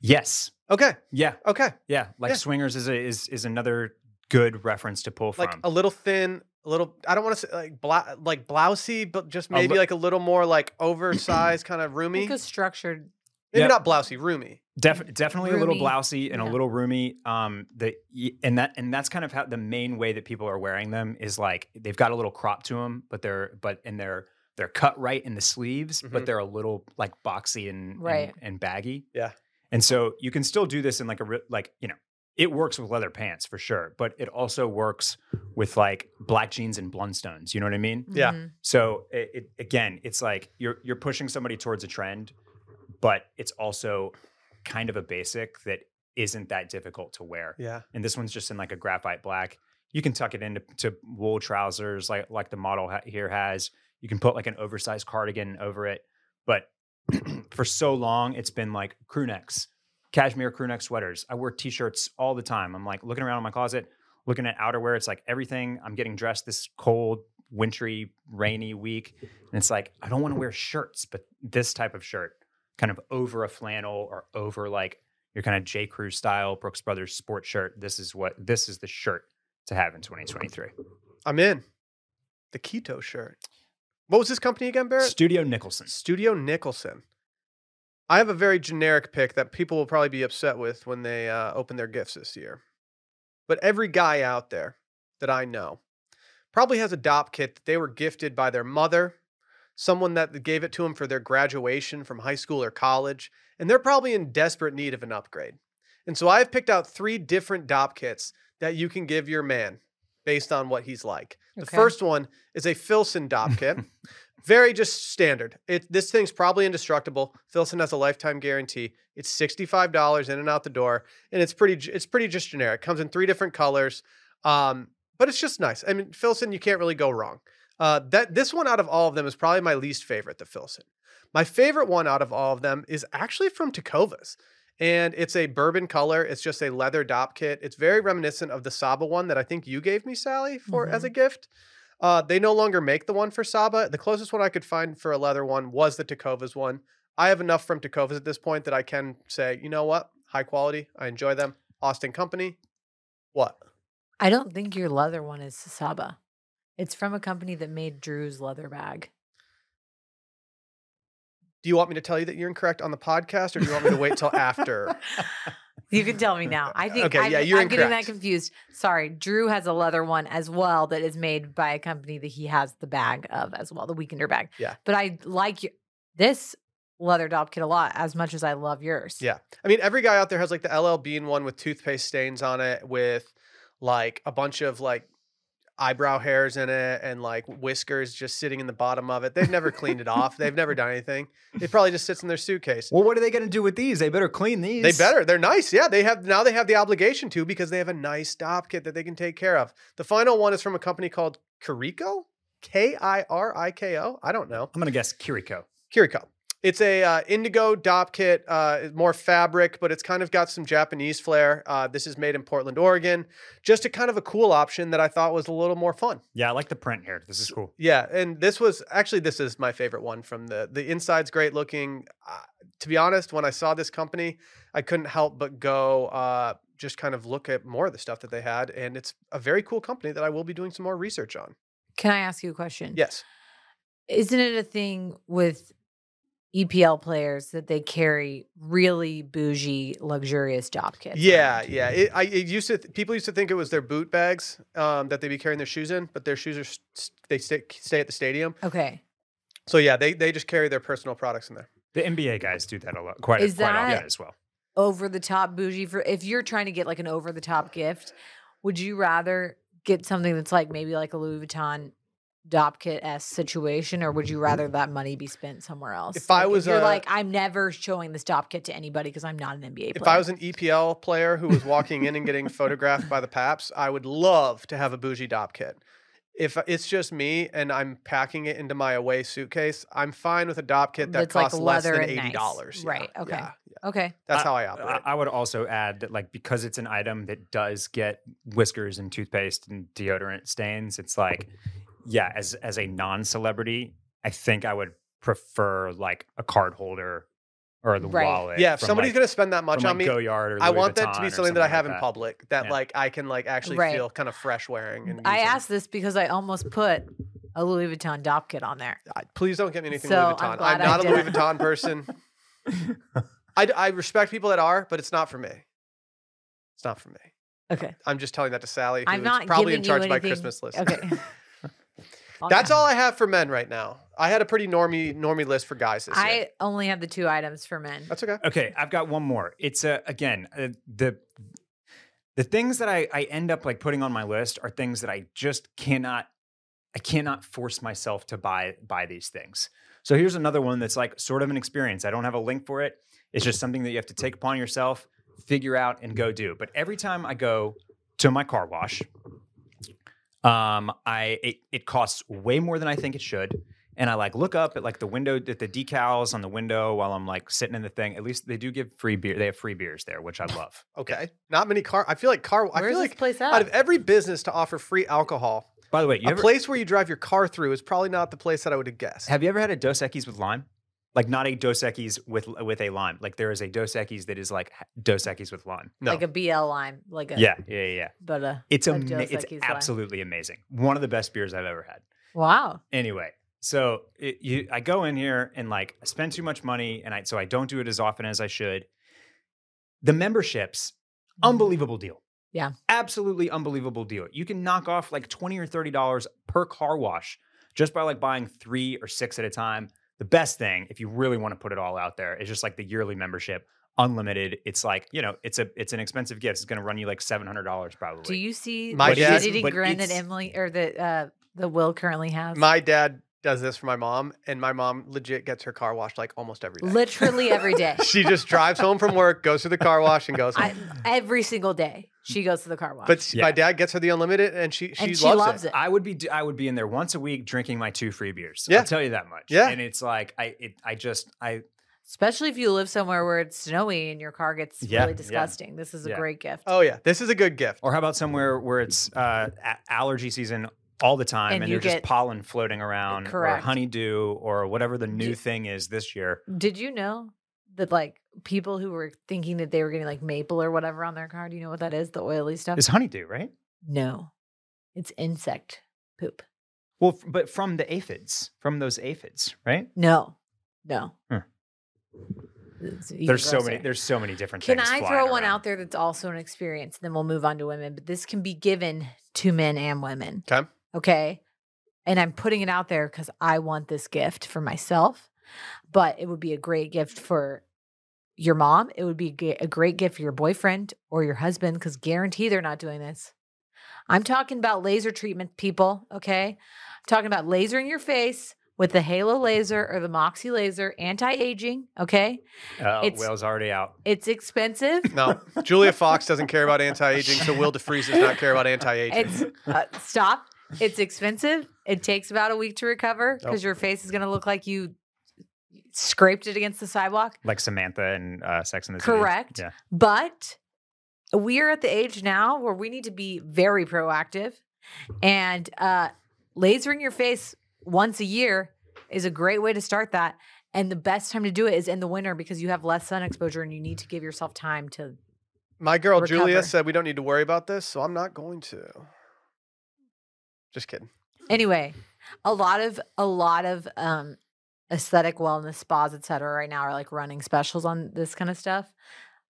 Speaker 3: Yes.
Speaker 1: Okay.
Speaker 3: Yeah.
Speaker 1: Okay.
Speaker 3: Yeah. Like
Speaker 1: Yeah.
Speaker 3: swingers is a, is is another good reference to pull from.
Speaker 1: Like a little thin, a little. I don't want to say like bla- like blousey, but just
Speaker 3: A
Speaker 1: maybe
Speaker 3: li-
Speaker 1: like a little more like oversized, kind of roomy.
Speaker 2: Like a structured.
Speaker 1: Maybe
Speaker 3: Yep.
Speaker 1: not blousey, roomy.
Speaker 3: Def- definitely a little
Speaker 2: Roomy.
Speaker 3: blousy and a little roomy. Um, the and that and that's kind of how the main way that people are wearing them is like they've got a little crop to them, but they're but and they're they're cut right in the sleeves,
Speaker 1: Mhm.
Speaker 3: but they're a little like boxy and
Speaker 2: Right.
Speaker 3: and, and baggy.
Speaker 1: Yeah.
Speaker 3: And so you can still do this in like a re- like you know it works with leather pants for sure, but it also works with like black jeans and blundstones. You know what I mean?
Speaker 1: Yeah.
Speaker 2: Mhm.
Speaker 3: So it, it again, it's like you're you're pushing somebody towards a trend, but it's also kind of a basic that isn't that difficult to wear.
Speaker 1: Yeah.
Speaker 3: And this one's just in like a graphite black. You can tuck it into to wool trousers like like the model ha- here has. You can put like an oversized cardigan over it, but for so long it's been like crew necks, cashmere crew neck sweaters. I wear t-shirts all the time. I'm like looking around in my closet, looking at outerwear. It's like everything. I'm getting dressed this cold, wintry, rainy week, and it's like I don't want to wear shirts, but this type of shirt, kind of over a flannel or over like your kind of J. Crew style Brooks Brothers sports shirt. This is what this is the shirt to have in 2023.
Speaker 1: I'm in. The keto shirt. What was this company again, Barrett?
Speaker 3: Studio Nicholson.
Speaker 1: Studio Nicholson. I have a very generic pick that people will probably be upset with when they uh, open their gifts this year. But every guy out there that I know probably has a DOP kit that they were gifted by their mother, someone that gave it to them for their graduation from high school or college, and they're probably in desperate need of an upgrade. And so I've picked out three different DOP kits that you can give your man based on what he's like. The
Speaker 2: Okay.
Speaker 1: first one is a Filson DOP kit. Very just standard. It this thing's probably indestructible. Filson has a lifetime guarantee. It's $65 in and out the door, and it's pretty it's pretty just generic. Comes in three different colors. Um, but it's just nice. I mean, Filson, you can't really go wrong. Uh, that this one out of all of them is probably my least favorite, the Filson. My favorite one out of all of them is actually from Tecovas. And it's a bourbon color. It's just a leather dop kit. It's very reminiscent of the Saba one that I think you gave me, Sally, for as a gift. Uh, they no longer make the one for Saba. The closest one I could find for a leather one was the Tecovas one. I have enough from Tecovas at this point that I can say, you know what? High quality. I enjoy them. Austin Company. What?
Speaker 2: I don't think your leather one is Saba. It's from a company that made Drew's leather bag.
Speaker 1: Do you want me to tell you that you're incorrect on the podcast or do you want me to wait till after?
Speaker 2: You can tell me now. I think
Speaker 1: Okay,
Speaker 2: I'm,
Speaker 1: yeah, you're
Speaker 2: I'm getting that confused. Sorry, Drew has a leather one as well that is made by a company that he has the bag of as well, the Weekender bag.
Speaker 1: Yeah.
Speaker 2: But I like this leather dop kit a lot as much as I love yours.
Speaker 1: Yeah. I mean, every guy out there has like the LL Bean one with toothpaste stains on it, with like a bunch of like eyebrow hairs in it and like whiskers just sitting in the bottom of it. They've never cleaned it off. They've never done anything. It probably just sits in their suitcase.
Speaker 3: Well, what are they going to do with these? They better clean these.
Speaker 1: They better. They're nice. Yeah, they have now they have the obligation to because they have a nice dop kit that they can take care of. The final one is from a company called Kiriko. K I R I K O. I don't know.
Speaker 3: I'm going to guess Kiriko.
Speaker 1: Kiriko. It's a uh, indigo dop kit, uh, more fabric, but it's kind of got some Japanese flair. Uh, this is made in Portland, Oregon. Just a kind of a cool option that I thought was a little more fun.
Speaker 3: Yeah, I like the print here. This is cool.
Speaker 1: Yeah, and this was actually this is my favorite one from the the inside's great looking. Uh, to be honest, when I saw this company, I couldn't help but go uh, just kind of look at more of the stuff that they had, and it's a very cool company that I will be doing some more research on.
Speaker 2: Can I ask you a question?
Speaker 1: Yes.
Speaker 2: Isn't it a thing with EPL players that they carry really bougie, luxurious dop kits?
Speaker 1: Yeah,
Speaker 2: around?
Speaker 1: yeah. It, I it used to th- people used to think it was their boot bags um, that they'd be carrying their shoes in, but their shoes are s- s- they stay, stay at the stadium.
Speaker 2: Okay.
Speaker 1: So yeah, they they just carry their personal products in there.
Speaker 3: The NBA guys do that a lot, quite,
Speaker 2: Is
Speaker 3: quite often
Speaker 2: that-
Speaker 3: as well.
Speaker 2: over the top bougie for if you're trying to get like an over the top gift, would you rather get something that's like maybe like a Louis Vuitton dop kit s situation, or would you rather that money be spent somewhere else?
Speaker 1: If I
Speaker 2: Like,
Speaker 1: was,
Speaker 2: you're
Speaker 1: uh,
Speaker 2: like, I'm never showing this dop kit to anybody because I'm not an NBA
Speaker 1: If. I was an EPL player who was walking in and getting photographed by the Paps, I would love to have a bougie dop kit. If it's just me and I'm packing it into my away suitcase, I'm fine with a dop kit that
Speaker 2: That's, like,
Speaker 1: costs less than
Speaker 2: and
Speaker 1: eighty
Speaker 2: nice.
Speaker 1: dollars.
Speaker 2: Right, okay.
Speaker 1: Yeah, yeah.
Speaker 2: okay,
Speaker 1: That's
Speaker 3: I-
Speaker 1: how I operate.
Speaker 3: I, I would also add that, like, because it's an item that does get whiskers and toothpaste and deodorant stains, it's like, yeah, as as a non-celebrity, I think I would prefer like a card holder or the
Speaker 2: Right.
Speaker 3: wallet.
Speaker 1: yeah, if somebody's
Speaker 3: like,
Speaker 1: gonna spend that much
Speaker 3: from,
Speaker 1: on
Speaker 3: like,
Speaker 1: me,
Speaker 3: Goyard or
Speaker 1: I
Speaker 3: Louis
Speaker 1: want that to be
Speaker 3: or
Speaker 1: something that I
Speaker 3: like
Speaker 1: have in
Speaker 3: that.
Speaker 1: public that
Speaker 3: Yeah.
Speaker 1: like I can like actually
Speaker 2: Right.
Speaker 1: feel kind of fresh wearing. And
Speaker 2: I
Speaker 1: using.
Speaker 2: asked this because I almost put a Louis Vuitton dop kit on there.
Speaker 1: I- please don't get me anything
Speaker 2: So,
Speaker 1: Louis
Speaker 2: I'm
Speaker 1: Vuitton. I'm, not a Louis. Vuitton person. I, I respect people that are, but it's not for me. It's not for me.
Speaker 2: Okay,
Speaker 1: I'm just telling that to Sally, who's
Speaker 2: I'm not
Speaker 1: probably in charge of my Christmas list.
Speaker 2: Okay,
Speaker 1: That's all I have for men right now. I had a pretty normy normy list for guys this year.
Speaker 2: I only have the two items for men.
Speaker 1: That's okay.
Speaker 3: Okay, I've got one more. It's uh, again uh, the the things that I, I end up like putting on my list are things that I just cannot I cannot force myself to buy buy these things. So here's another one that's like sort of an experience. I don't have a link for it. It's just something that you have to take upon yourself, figure out, and go do. But every time I go to my car wash, um, I it, it costs way more than I think it should. And I like look up at like the window at the decals on the window while I'm like sitting in the thing. At least they do give free beer. They have free beers there, which I love.
Speaker 1: Okay. Not many car. I feel like car. I feel
Speaker 2: this
Speaker 1: like
Speaker 2: place
Speaker 1: out of every business to offer free alcohol,
Speaker 3: By the way, you
Speaker 1: a
Speaker 3: ever,
Speaker 1: place where you drive your car through is probably not the place that I would have guessed.
Speaker 3: have you ever had a Dos Equis with lime? Like not a Dos Equis with with a lime. Like there is a Dos Equis that is like Dos Equis with lime.
Speaker 1: no.
Speaker 2: Like a BL lime, like a
Speaker 3: Yeah, yeah, yeah.
Speaker 2: but a
Speaker 3: It's
Speaker 2: a
Speaker 3: ama- It's
Speaker 2: lime.
Speaker 3: absolutely amazing. One of the best beers I've ever had.
Speaker 2: wow.
Speaker 3: anyway so it, you i go in here and like I spend too much money and i so i don't do it as often as i should the memberships
Speaker 2: Mm-hmm.
Speaker 3: unbelievable deal
Speaker 2: Yeah.
Speaker 3: Absolutely unbelievable deal. You can knock off like 20 or $30 per car wash just by like buying three or six at a time. The best thing, if you really want to put it all out there, is just like the yearly membership, unlimited. It's like, you know, it's a it's an expensive gift. It's gonna run you like seven hundred dollars probably.
Speaker 2: Do you see
Speaker 1: My
Speaker 2: the
Speaker 1: dad-
Speaker 2: shit-eating grin that Emily or that uh, the Will currently has?
Speaker 1: My dad does this for my mom, and my mom legit gets her car washed like almost every day.
Speaker 2: Literally every day.
Speaker 1: she just drives home from work, goes to the car wash, and goes home.
Speaker 2: I, every single day she goes to the car wash.
Speaker 1: but
Speaker 3: Yeah.
Speaker 1: my dad gets her the unlimited, and she she,
Speaker 2: and she
Speaker 1: loves,
Speaker 2: loves
Speaker 1: it.
Speaker 2: it.
Speaker 3: I would be I would be in there once a week drinking my two free beers.
Speaker 1: Yeah.
Speaker 3: I'll tell you that much.
Speaker 1: Yeah.
Speaker 3: And it's like I it I just I
Speaker 2: Especially if you live somewhere where it's snowy and your car gets
Speaker 3: Yeah,
Speaker 2: really
Speaker 3: yeah.
Speaker 2: disgusting. This is a
Speaker 3: Yeah.
Speaker 2: great gift.
Speaker 1: Oh yeah, this is a good gift.
Speaker 3: or how about somewhere where it's uh a- allergy season all the time
Speaker 2: And
Speaker 3: and,
Speaker 2: you
Speaker 3: there's
Speaker 2: get-
Speaker 3: just pollen floating around or
Speaker 2: Correct.
Speaker 3: honeydew or whatever the new
Speaker 2: Ju-
Speaker 3: thing is this year.
Speaker 2: Did you know that like people who were thinking that they were getting like maple or whatever on their car, do you know what that is? The oily stuff?
Speaker 3: It's honeydew, right?
Speaker 2: no. It's insect poop.
Speaker 3: Well, but from the aphids, from those aphids, right?
Speaker 2: No. No.
Speaker 3: Hmm. There's so many. There's so many different
Speaker 2: Can. I throw one
Speaker 3: around.
Speaker 2: out there that's also an experience? Then we'll move on to women. But this can be given to men and women.
Speaker 1: Okay.
Speaker 2: Okay. And I'm putting it out there because I want this gift for myself. But it would be a great gift for your mom. It would be a great gift for your boyfriend or your husband because guarantee they're not doing this. I'm talking about laser treatment, people. Okay. I'm talking about lasering your face with the Halo laser or the Moxi laser, anti aging. Okay.
Speaker 3: Oh,
Speaker 2: It's-
Speaker 3: Will's already out.
Speaker 2: It's expensive.
Speaker 1: No, Julia Fox doesn't care about anti-aging, so Will deFries does not care about anti-aging.
Speaker 2: It's uh, stop. It's expensive. It takes about a week to recover because
Speaker 1: Nope.
Speaker 2: your face is going to look like you scraped it against the sidewalk.
Speaker 3: Like Samantha and uh, Sex and the City.
Speaker 2: Correct.
Speaker 3: Yeah.
Speaker 2: But we are at the age now where we need to be very proactive, and uh, lasering your face once a year is a great way to start that. And the best time to do it is in the winter because you have less sun exposure and you need to give yourself time to.
Speaker 1: My girl Julia said we don't need to worry about this, so I'm not going to. Just kidding.
Speaker 2: Anyway, a lot of a lot of um aesthetic wellness spas, et cetera, right now are like running specials on this kind of stuff.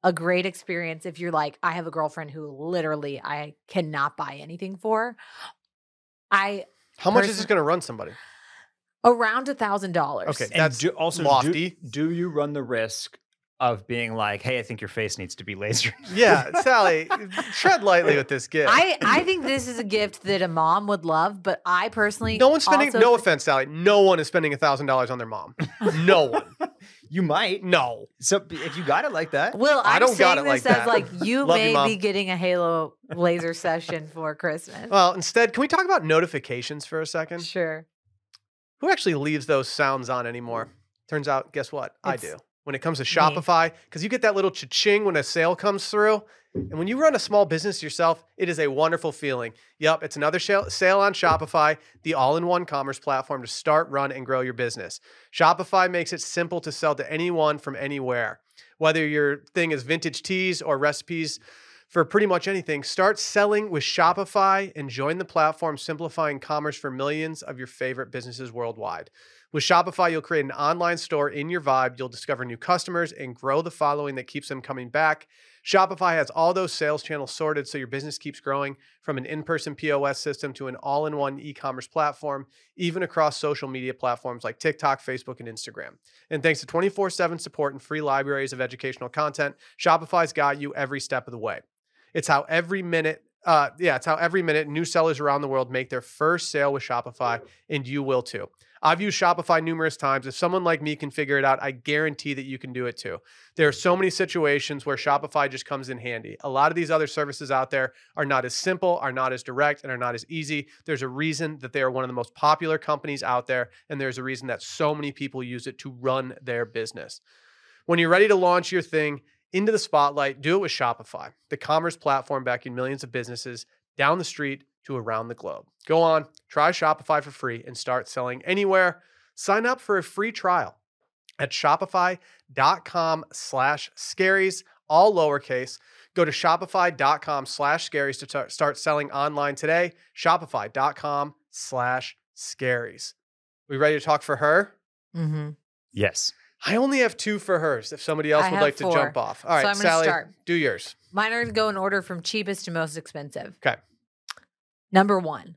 Speaker 2: A great experience if you're like, I have a girlfriend who literally I cannot buy anything for. I
Speaker 1: How much is this going to run somebody?
Speaker 2: around a thousand dollars.
Speaker 1: Okay.
Speaker 3: And
Speaker 1: That's
Speaker 3: do, also
Speaker 1: lofty.
Speaker 3: Do, do you run the risk of being like, "Hey, I think your face needs to be lasered"?
Speaker 1: Yeah, Sally, tread lightly with this gift.
Speaker 2: I I think this is a gift that a mom would love, but I personally
Speaker 1: no one's spending.
Speaker 2: also
Speaker 1: No
Speaker 2: th-
Speaker 1: offense, Sally. No one is spending a thousand dollars on their mom. No one.
Speaker 3: you might.
Speaker 1: No.
Speaker 3: So if you got it like that,
Speaker 2: well,
Speaker 1: I
Speaker 2: I'm
Speaker 1: don't got
Speaker 2: saying
Speaker 1: it
Speaker 2: this
Speaker 1: like
Speaker 2: as
Speaker 1: that.
Speaker 2: like you
Speaker 1: Love you,
Speaker 2: may
Speaker 1: Mom.
Speaker 2: be getting a Halo laser session for Christmas.
Speaker 1: Well, instead, can we talk about notifications for a second?
Speaker 2: sure.
Speaker 1: Who actually leaves those sounds on anymore? Turns out, guess what? I do. When it comes to. Shopify, because you get that little cha-ching when a sale comes through. And when you run a small business yourself, it is a wonderful feeling. Yep, it's another sale on Shopify, the all in one commerce platform to start, run, and grow your business. Shopify makes it simple to sell to anyone from anywhere. Whether your thing is vintage teas or recipes for pretty much anything, start selling with Shopify and join the platform simplifying commerce for millions of your favorite businesses worldwide. With Shopify, you'll create an online store in your vibe. You'll discover new customers and grow the following that keeps them coming back. Shopify has all those sales channels sorted so your business keeps growing from an in person POS system to an all in one e commerce platform, even across social media platforms like TikTok, Facebook, and Instagram. And thanks to 24 7 support and free libraries of educational content, Shopify's got you every step of the way. It's how every minute, uh, yeah, it's how every minute new sellers around the world make their first sale with Shopify, and you will too. I've used Shopify numerous times. If someone like me can figure it out, I guarantee that you can do it too. There are so many situations where Shopify just comes in handy. A lot of these other services out there are not as simple, are not as direct, and are not as easy. There's a reason that they are one of the most popular companies out there, and there's a reason that so many people use it to run their business. When you're ready to launch your thing into the spotlight, do it with Shopify, the commerce platform backing millions of businesses down the street to around the globe. Go on, try Shopify for free and start selling anywhere. Sign up for a free trial at shopify.com slash scaries, all lowercase. Go to shopify.com slash scaries to tar- start selling online today. Shopify.com slash scaries. We ready to talk for her?
Speaker 2: Mm-hmm.
Speaker 3: yes.
Speaker 1: I only have two for hers. If somebody else
Speaker 2: I
Speaker 1: would
Speaker 2: have
Speaker 1: like to jump off. All right,
Speaker 2: So I'm gonna
Speaker 1: Sally,
Speaker 2: start.
Speaker 1: do yours.
Speaker 2: Mine are going to go in order from cheapest to most expensive.
Speaker 1: Okay.
Speaker 2: Number one,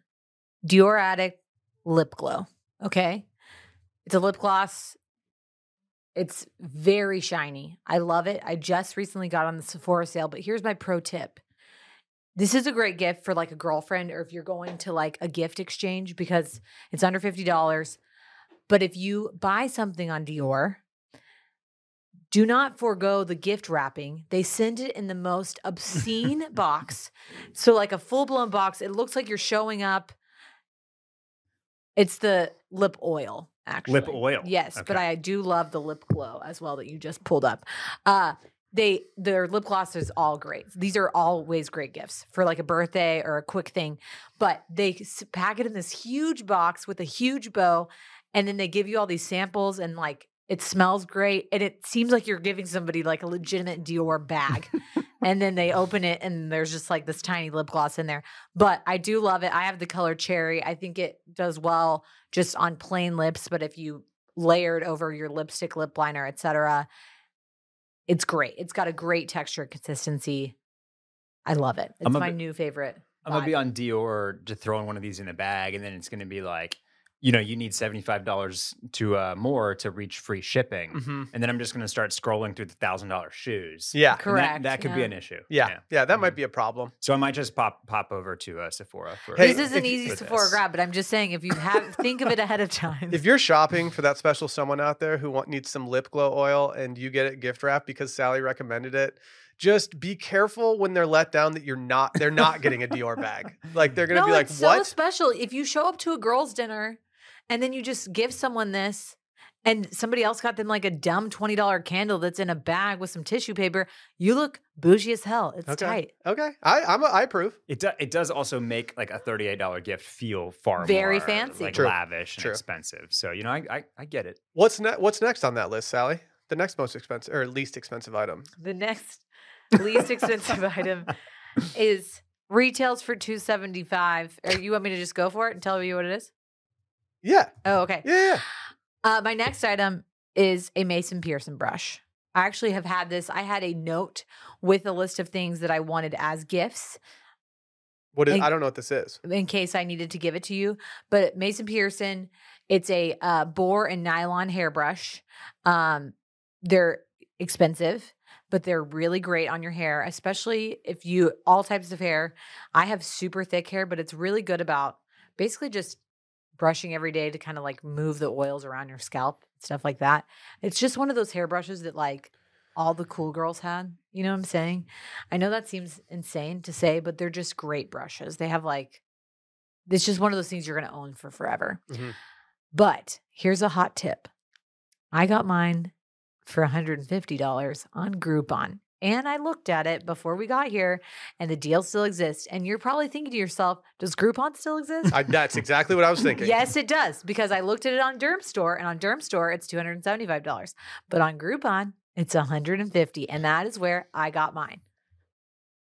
Speaker 2: Dior Addict Lip Glow. Okay. It's a lip gloss. It's very shiny. I love it. I just recently got on the Sephora sale, but here's my pro tip. This is a great gift for like a girlfriend or if you're going to like a gift exchange because it's under $50. But if you buy something on Dior, do not forego the gift wrapping. They send it in the most obscene box. So, like a full blown box, it looks like you're showing up. It's the lip oil, actually.
Speaker 3: Lip oil.
Speaker 2: Yes, but I do love the lip glow as well that you just pulled up. Uh, they their lip gloss is all great. These are always great gifts for like a birthday or a quick thing. But they pack it in this huge box with a huge bow, and then they give you all these samples and like it smells great and it seems like you're giving somebody like a legitimate Dior bag. and then they open it and there's just like this tiny lip gloss in there. But I do love it. I have the color cherry. I think it does well just on plain lips, but if you layered over your lipstick, lip liner, etc., it's great. It's got a great texture consistency. I love it. It's my
Speaker 3: bit-
Speaker 2: new favorite.
Speaker 3: I'm gonna be on Dior just throwing one of these in a bag, and then it's gonna be like, you know, you need seventy five dollars to uh, more to reach free shipping,
Speaker 1: hmm
Speaker 3: and then I'm just gonna start scrolling through the thousand dollar shoes.
Speaker 1: Yeah.
Speaker 3: And that-
Speaker 2: Correct,
Speaker 3: That, could be an issue.
Speaker 1: Yeah. Yeah. That might
Speaker 3: Mhm.
Speaker 1: be a problem.
Speaker 3: So I might just pop pop over to uh, Sephora for.
Speaker 1: Hey,
Speaker 2: this is an easy Sephora
Speaker 3: this.
Speaker 2: grab, but I'm just saying if you have think of it ahead of time.
Speaker 1: If you're shopping for that special someone out there who want, needs some lip glow oil and you get it gift wrap because Sally recommended it, just be careful when they're let down that you're not they're not getting a Dior bag. Like they're gonna
Speaker 2: no,
Speaker 1: be like,
Speaker 2: it's so
Speaker 1: what?
Speaker 2: special. If you show up to a girls' dinner and then you just give someone this and somebody else got them like a dumb $20 candle that's in a bag with some tissue paper, you look bougie as hell. It's
Speaker 1: Okay.
Speaker 2: tight.
Speaker 1: Okay. I I'm a, I approve.
Speaker 3: It, do, it does also make like a thirty eight dollar gift feel far
Speaker 2: Very
Speaker 3: more,
Speaker 2: fancy.
Speaker 3: like
Speaker 1: True.
Speaker 3: lavish and expensive. So you know, I I, I get it.
Speaker 1: What's ne- what's next on that list, Sally? The next most expensive or least expensive item.
Speaker 2: The next least expensive item is retails for 275. Or you want me to just go for it and tell you what it is?
Speaker 1: Yeah.
Speaker 2: Oh, okay.
Speaker 1: Yeah. yeah.
Speaker 2: Uh, my next item is a Mason Pearson brush. I actually have had this. I had a note with a list of things that I wanted as gifts
Speaker 1: What is
Speaker 2: And-
Speaker 1: I don't know what this is.
Speaker 2: in case I needed to give it to you. But Mason Pearson, it's a uh, boar and nylon hairbrush. Um, they're expensive, but they're really great on your hair, especially if you all types of hair. I have super thick hair, but it's really good about basically just brushing every day to kind of like move the oils around your scalp, stuff like that. It's just one of those hairbrushes that like all the cool girls had. You know what I'm saying? I know that seems insane to say, but they're just great brushes. They have like, it's just one of those things you're going to own for forever.
Speaker 1: Mhm.
Speaker 2: But here's a hot tip I got mine for $150 on Groupon. And I looked at it before we got here, and the deal still exists. And you're probably thinking to yourself, does Groupon still exist?
Speaker 1: I, that's exactly what I was thinking.
Speaker 2: Yes, it does because I looked at it on Derm Store, and on Derm Store it's two hundred and seventy-five dollars, but on Groupon it's one hundred and fifty, and that is where I got mine.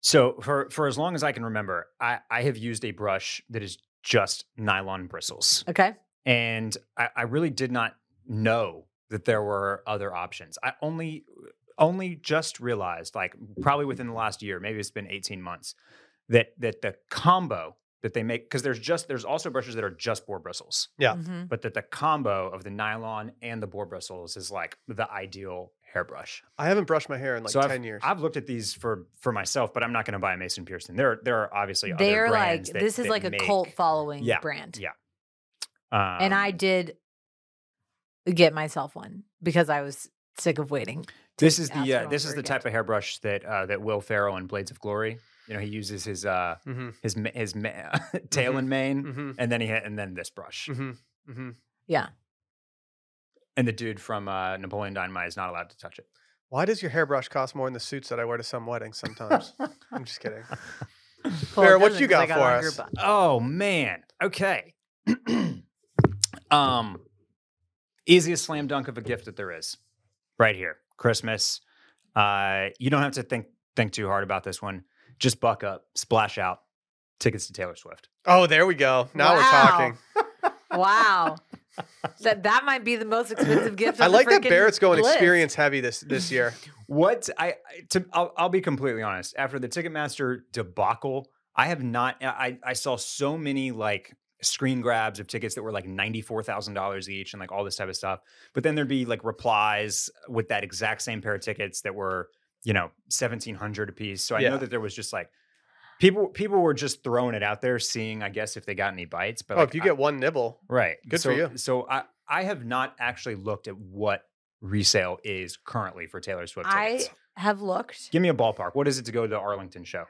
Speaker 3: So for for as long as I can remember, I I have used a brush that is just nylon bristles.
Speaker 2: Okay,
Speaker 3: and I, I really did not know that there were other options. I only only just realized, like probably within the last year, maybe it's been eighteen months, that that the combo that they make because there's just there's also brushes that are just boar bristles,
Speaker 1: Yeah.
Speaker 2: Mhm.
Speaker 3: but that the combo of the nylon and the boar bristles is like the ideal hairbrush.
Speaker 1: I haven't brushed my hair in like
Speaker 3: so
Speaker 1: 10
Speaker 3: I've,
Speaker 1: years.
Speaker 3: I've looked at these for for myself, but I'm not going to buy a Mason Pearson. There there are obviously other
Speaker 2: they're like
Speaker 3: that-
Speaker 2: this is
Speaker 3: that
Speaker 2: like a cult following
Speaker 3: Yeah,
Speaker 2: brand,
Speaker 3: Yeah. Um,
Speaker 2: and I did get myself one because I was sick of waiting.
Speaker 3: This is the
Speaker 2: for
Speaker 3: uh, this is the
Speaker 2: gift.
Speaker 3: type of hairbrush that uh, that Will Ferrell in Blades of Glory. You know, he uses his uh
Speaker 1: mm-hmm.
Speaker 3: his his ma- tail and mane,
Speaker 1: Mm-hmm.
Speaker 3: and then he ha- and then this brush.
Speaker 1: Mm-hmm. Mm-hmm.
Speaker 2: Yeah,
Speaker 3: And the dude from uh, Napoleon Dynamite is not allowed to touch it.
Speaker 1: Why does your hairbrush cost more than the suits that I wear to some weddings sometimes? I'm just kidding.
Speaker 2: Well,
Speaker 1: Farrah, what
Speaker 2: doesn't
Speaker 1: you
Speaker 2: 'cause I
Speaker 1: got for us?
Speaker 2: Groupon.
Speaker 3: Oh man. Okay. um, easiest slam dunk of a gift that there is, right here. Christmas. Uh, you don't have to think think too hard about this one. Just buck up, splash out. Tickets to Taylor Swift.
Speaker 1: Oh, there we go. Now we're talking.
Speaker 2: Wow, that that might be the most expensive gift.
Speaker 1: I
Speaker 2: on the
Speaker 1: like that Barrett's going
Speaker 2: list.
Speaker 1: experience heavy this this year.
Speaker 3: What I I- to I'll, I'll be completely honest. After the Ticketmaster debacle, I have not. I I saw so many like screen grabs of tickets that were like ninety four thousand dollars each and like all this type of stuff. But then there'd be like replies with that exact same pair of tickets that were you know seventeen hundred a piece. So I
Speaker 1: Yeah.
Speaker 3: know that there was just like. People, people were just throwing it out there, seeing, I guess, if they got any bites. But
Speaker 1: oh,
Speaker 3: like,
Speaker 1: if you
Speaker 3: I-
Speaker 1: get one nibble,
Speaker 3: Right.
Speaker 1: Good
Speaker 3: so,
Speaker 1: for you.
Speaker 3: So I I have not actually looked at what resale is currently for Taylor Swift tickets.
Speaker 2: I have looked.
Speaker 3: Give me a ballpark. What is it to go to the Arlington show?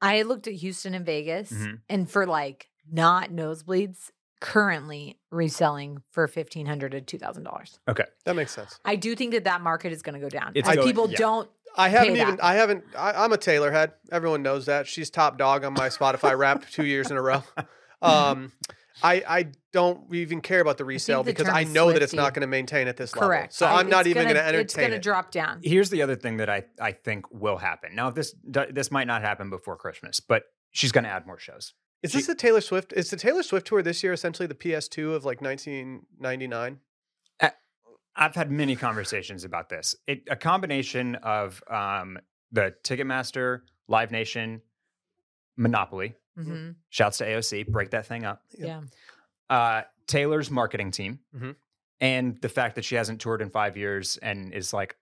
Speaker 2: I looked at Houston and Vegas,
Speaker 3: Mhm.
Speaker 2: and for like not nosebleeds, currently reselling for fifteen hundred to two thousand dollars.
Speaker 1: Okay, that makes sense.
Speaker 2: I do think that that market is going to go down.
Speaker 3: It's
Speaker 2: as
Speaker 3: going-
Speaker 2: people
Speaker 3: yeah.
Speaker 2: don't.
Speaker 1: I haven't
Speaker 2: Pay
Speaker 1: even.
Speaker 2: that.
Speaker 1: I haven't. I, I'm a Taylor head. Everyone knows that. She's top dog on my Spotify Wrapped two years in a row. Um, I I don't even care about the resale
Speaker 2: the
Speaker 1: because I know that it's not going to maintain at this level.
Speaker 2: Correct.
Speaker 1: So
Speaker 2: I-
Speaker 1: I'm not even going to entertain.
Speaker 2: It's
Speaker 1: entertain
Speaker 2: going to
Speaker 1: it.
Speaker 2: drop down.
Speaker 3: Here's the other thing that I I think will happen. Now this this might not happen before Christmas, but she's going to add more shows.
Speaker 1: Is
Speaker 3: she-
Speaker 1: this the Taylor Swift? Is the Taylor Swift tour this year essentially the PS2 of like 1999?
Speaker 3: I've had many conversations about this. It, a combination of um, the Ticketmaster, Live Nation, Monopoly.
Speaker 2: hmm
Speaker 3: Shouts to AOC. Break that thing up.
Speaker 1: Yeah.
Speaker 2: Yeah.
Speaker 3: uh, Taylor's marketing team
Speaker 1: Mhm.
Speaker 3: and the fact that she hasn't toured in five years and is like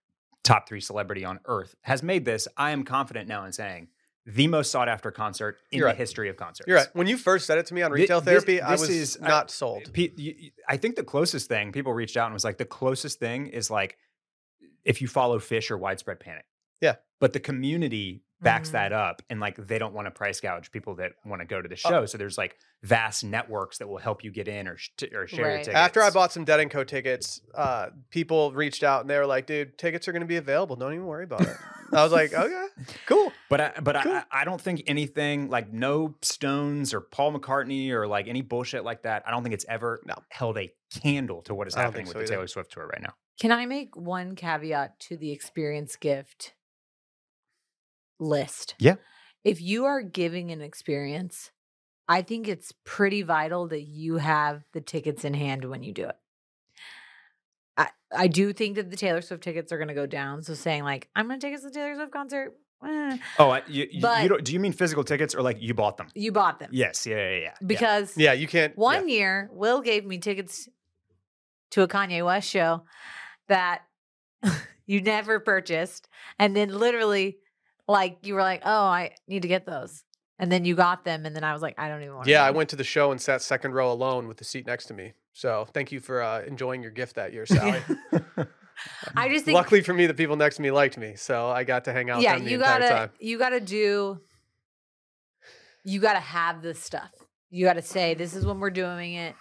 Speaker 3: top three celebrity on earth has made this, I am confident now in saying, the most sought after concert in
Speaker 1: You're
Speaker 3: the
Speaker 1: right.
Speaker 3: history of concerts.
Speaker 1: You're right. When you first said it to me on
Speaker 3: Thi-
Speaker 1: retail
Speaker 3: this-
Speaker 1: therapy, I
Speaker 3: this
Speaker 1: was
Speaker 3: is- I-
Speaker 1: not sold.
Speaker 3: Pe- you- you- I think the closest thing people reached out and was like, the closest thing is like if you follow Phish or Widespread Panic.
Speaker 1: Yeah.
Speaker 3: But the community backs
Speaker 2: Mhm.
Speaker 3: that up and like they don't want to price gouge people that want to go to the
Speaker 1: Uh,
Speaker 3: show. so there's like vast networks that will help you get in or, sh- or share your
Speaker 2: Right.
Speaker 3: tickets.
Speaker 1: After I bought some Dead and Co tickets, uh, people reached out and they were like, "Dude, tickets are going to be available. Don't even worry about it." I was like, "Okay, cool."
Speaker 3: But I, but
Speaker 1: Cool.
Speaker 3: I, I don't think anything like no Stones or Paul McCartney or like any bullshit like that. I don't think it's ever
Speaker 1: No.
Speaker 3: held a candle to what is happening
Speaker 1: think
Speaker 3: with
Speaker 1: so
Speaker 3: the. Taylor Swift tour right now.
Speaker 2: Can I make one caveat to the experience gift list?
Speaker 3: Yeah.
Speaker 2: If you are giving an experience, I think it's pretty vital that you have the tickets in hand when you do it. I, I do think that the Taylor Swift tickets are going to go down. So saying like, I'm going to take us to the Taylor Swift concert. eh,
Speaker 3: Oh, you, you-
Speaker 2: But-
Speaker 3: you don't, do you mean physical tickets or like you bought them?
Speaker 2: you bought them.
Speaker 3: Yes, yeah, yeah, yeah. yeah.
Speaker 2: Because
Speaker 1: Yeah, you can't. yeah.
Speaker 2: One year, Will gave me tickets to a Kanye West show that you never purchased. And then literally, like, you were like, oh, I need to get those. And then you got them. And then I was like, I don't even want to.
Speaker 1: Yeah, I went to the show and sat second row alone with the seat next to me. So thank you for uh, enjoying your gift that year, Sally.
Speaker 2: I just think,
Speaker 1: Luckily for me, the people next to me liked me, so I got to hang out
Speaker 2: yeah,
Speaker 1: with them the
Speaker 2: you gotta,
Speaker 1: time.
Speaker 2: you gotta do, you gotta have this stuff. You gotta say, this is when we're doing it.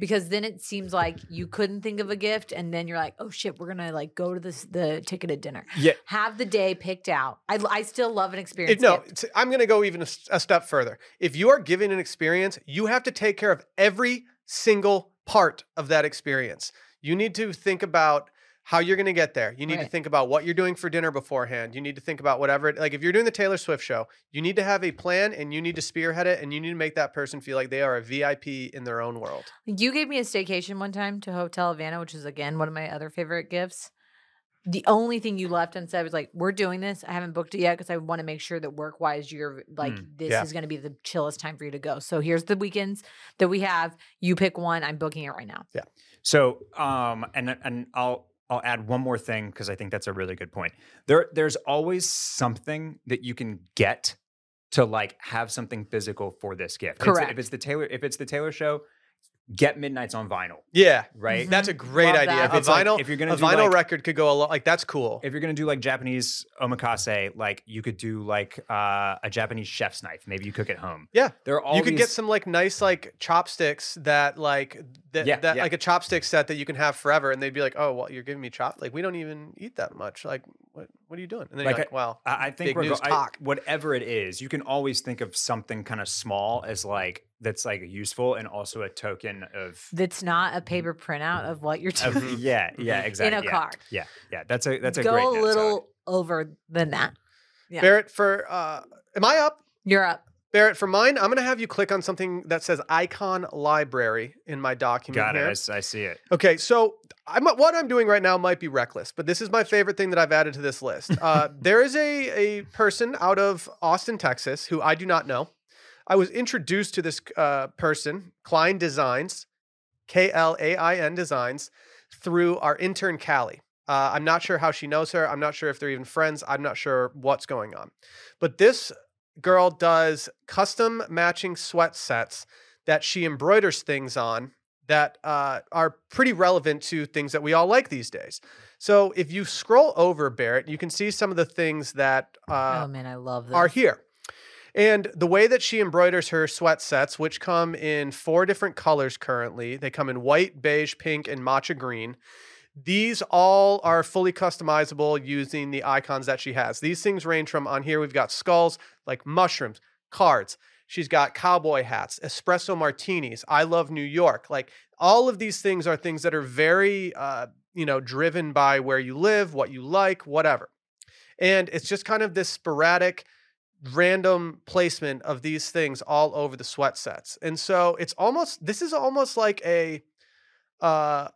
Speaker 2: Because then it seems like you couldn't think of a gift, and then you're like, "Oh shit, we're gonna like go to this the ticketed dinner."
Speaker 3: Yeah.
Speaker 2: have the day picked out. I, I still love an experience.
Speaker 1: no,
Speaker 2: gift.
Speaker 1: I'm to go even a step further. If you are giving an experience, you have to take care of every single part of that experience. You need to think about how you're going to get there. You need to think about what you're doing for dinner beforehand. You need to think about whatever. it- Like if you're doing the Taylor Swift show, you need to have a plan and you need to spearhead it and you need to make that person feel like they are a VIP in their own world.
Speaker 2: You gave me a staycation one time to Hotel Havana, which is again one of my other favorite gifts. The only thing you left unsaid was like, "We're doing this. I haven't booked it yet because I want to make sure that work wise, you're like,
Speaker 3: Mm,
Speaker 2: this
Speaker 1: yeah.
Speaker 2: is going to be the chillest time for you to go." So here's the weekends that we have. You pick one. I'm booking it right now. Yeah.
Speaker 3: So, um, and and I'll I'll add one more thing because I think that's a really good point. There, there's always something that you can get to like have something physical for this gift. It's-
Speaker 2: Correct.
Speaker 3: if it's the Taylor, if it's the Taylor show, get Midnights on vinyl,
Speaker 1: Yeah.
Speaker 3: right?
Speaker 2: Mhm.
Speaker 1: That's a great
Speaker 2: Love
Speaker 1: idea.
Speaker 2: that.
Speaker 1: A
Speaker 3: If it's like-
Speaker 1: vinyl,
Speaker 3: if you're gonna
Speaker 1: a
Speaker 3: do,
Speaker 1: vinyl
Speaker 3: like-
Speaker 1: record could go a lot. Like that's cool.
Speaker 3: If you're gonna do like Japanese omakase, like you could do like uh, a Japanese chef's knife. Maybe you cook at home.
Speaker 1: Yeah.
Speaker 3: There are all
Speaker 1: you could get some like nice like chopsticks that like that,
Speaker 3: Yeah,
Speaker 1: that
Speaker 3: yeah.
Speaker 1: like a chopstick set that you can have forever and they'd be like oh well you're giving me chop like we don't even eat that much like what what are you doing and then
Speaker 3: Like
Speaker 1: you're like
Speaker 3: a-
Speaker 1: wow
Speaker 3: I, I think
Speaker 1: Big
Speaker 3: rego-
Speaker 1: news
Speaker 3: I- whatever it is, you can always think of something kind of small as like that's like useful and also a token of,
Speaker 2: That's not a paper printout of what you're doing
Speaker 3: of yeah, yeah, exactly.
Speaker 2: in a
Speaker 3: yeah.
Speaker 2: card.
Speaker 3: Yeah, yeah. That's a that's a
Speaker 2: Go
Speaker 3: great
Speaker 2: a
Speaker 3: note, so-
Speaker 2: little over than that. Yeah.
Speaker 1: Barrett for uh am I up
Speaker 2: You're up.
Speaker 1: Barrett, for mine, I'm going to have you click on something that says icon library in my document
Speaker 3: Got it.
Speaker 1: here.
Speaker 3: I, s- I see it.
Speaker 1: Okay, so I'm, what I'm doing right now might be reckless, but this is my favorite thing that I've added to this list. Uh, there is a, a person out of Austin, Texas, who I do not know. I was introduced to this uh, person, Klain Designs, K L A I N Designs, through our intern, Callie. Uh, I'm not sure how she knows her. I'm not sure if they're even friends. I'm not sure what's going on. But this girl does custom matching sweat sets that she embroiders things on that uh, are pretty relevant to things that we all like these days. So if you scroll over, Barrett, you can see some of the things that uh,
Speaker 2: oh man, I love this.
Speaker 1: are here. And the way that she embroiders her sweat sets, which come in four different colors currently, they come in white, beige, pink, and matcha green. These all are fully customizable using the icons that she has. These things range from on here, we've got skulls like mushrooms, cards. She's got cowboy hats, espresso martinis. I love New York. Like all of these things are things that are very, uh, you know, driven by where you live, what you like, whatever. And it's just kind of this sporadic, random placement of these things all over the sweat sets. And so it's almost this is almost like a uh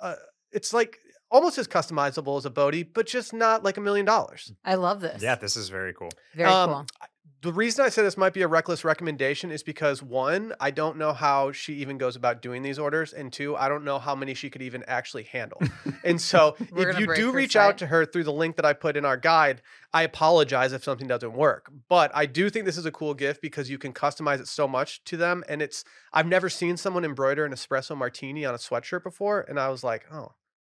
Speaker 1: uh it's like almost as customizable as a Bode, but just not like a million dollars.
Speaker 2: I love this.
Speaker 3: Yeah, this is very cool.
Speaker 2: very
Speaker 1: Um,
Speaker 2: cool.
Speaker 1: The reason I say this might be a reckless recommendation is because one, I don't know how she even goes about doing these orders, and two, I don't know how many she could even actually handle. and so, if you do
Speaker 2: her
Speaker 1: reach out to her through the link that I put in our guide, I apologize if something doesn't work. But I do think this is a cool gift because you can customize it so much to them, and it's I've never seen someone embroider an espresso martini on a sweatshirt before, and I was like, oh,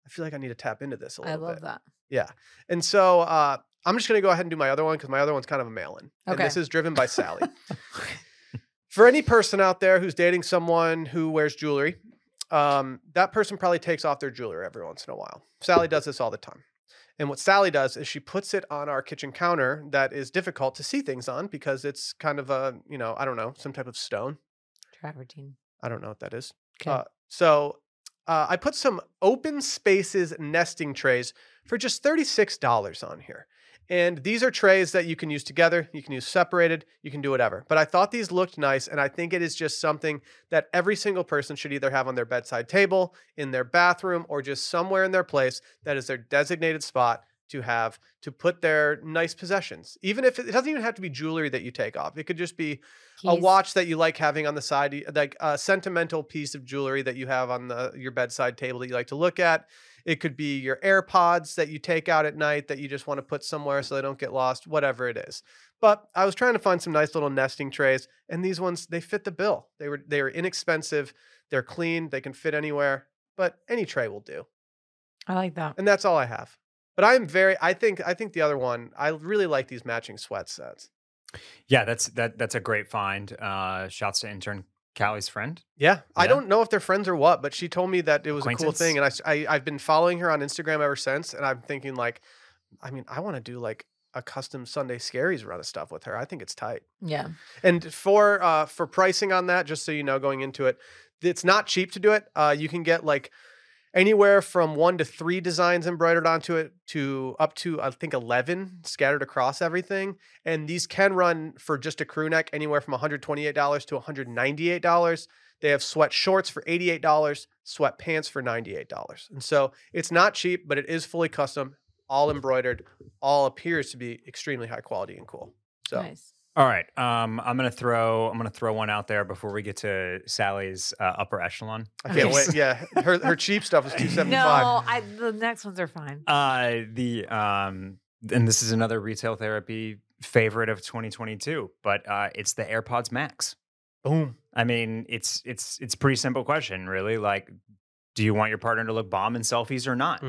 Speaker 1: I feel like I need to tap into this a little bit.
Speaker 2: I love
Speaker 1: bit.
Speaker 2: that.
Speaker 1: Yeah. And so uh, I'm just going to go ahead and do my other one because my other one's kind of a mail in. And this is driven by Sally. For any person out there who's dating someone who wears jewelry, um, that person probably takes off their jewelry every once in a while. Sally does this all the time. And what Sally does is she puts it on our kitchen counter that is difficult to see things on because it's kind of a, you know, I don't know, some type of stone.
Speaker 2: Travertine.
Speaker 1: I don't know what that is.
Speaker 2: Okay.
Speaker 1: Uh, so uh, I put some open spaces nesting trays for just $36 on here. And these are trays that you can use together, you can use separated, you can do whatever. But I thought these looked nice, and I think it is just something that every single person should either have on their bedside table, in their bathroom, or just somewhere in their place that is their designated spot to have to put their nice possessions. Even if it, it doesn't even have to be jewelry that you take off, it could just be a watch that you like having on the side, like a sentimental piece of jewelry that you have on the your bedside table that you like to look at. It could be your AirPods that you take out at night that you just want to put somewhere so they don't get lost, whatever it is. But I was trying to find some nice little nesting trays, and these ones they fit the bill. They were they were inexpensive, they're clean, they can fit anywhere, but any tray will do.
Speaker 2: I like that.
Speaker 1: And that's all I have. But I'm very I think I think the other one, I really like these matching sweat sets.
Speaker 3: Yeah, that's that that's a great find. Uh shouts to intern Callie's friend.
Speaker 1: Yeah, I don't know if they're friends or what, but she told me that it was a cool thing, and I I've been following her on Instagram ever since, and I'm thinking like, I mean, I want to do like a custom Sunday Scaries run of stuff with her. I think it's tight.
Speaker 2: Yeah.
Speaker 1: And for uh for pricing on that, just so you know, going into it, it's not cheap to do it. Uh, you can get like anywhere from one to three designs embroidered onto it to up to I think eleven scattered across everything. And these can run for just a crew neck anywhere from one hundred twenty eight dollars to one hundred ninety eight dollars. They have sweat shorts for eighty eight dollars, sweat pants for ninety eight dollars, and so it's not cheap, but it is fully custom, all embroidered, all appears to be extremely high quality and cool. So.
Speaker 2: Nice.
Speaker 3: All right. Um, I'm gonna throw I'm gonna throw one out there before we get to Sally's uh, upper echelon.
Speaker 1: I can't wait. Yeah, her her cheap stuff is two seventy five.
Speaker 2: No, I the next ones are fine.
Speaker 3: Uh, the um, and this is another retail therapy favorite of 2022, but uh, it's the AirPods Max.
Speaker 1: Boom.
Speaker 3: I mean, it's it's it's a pretty simple question, really. Like, do you want your partner to look bomb in selfies or not?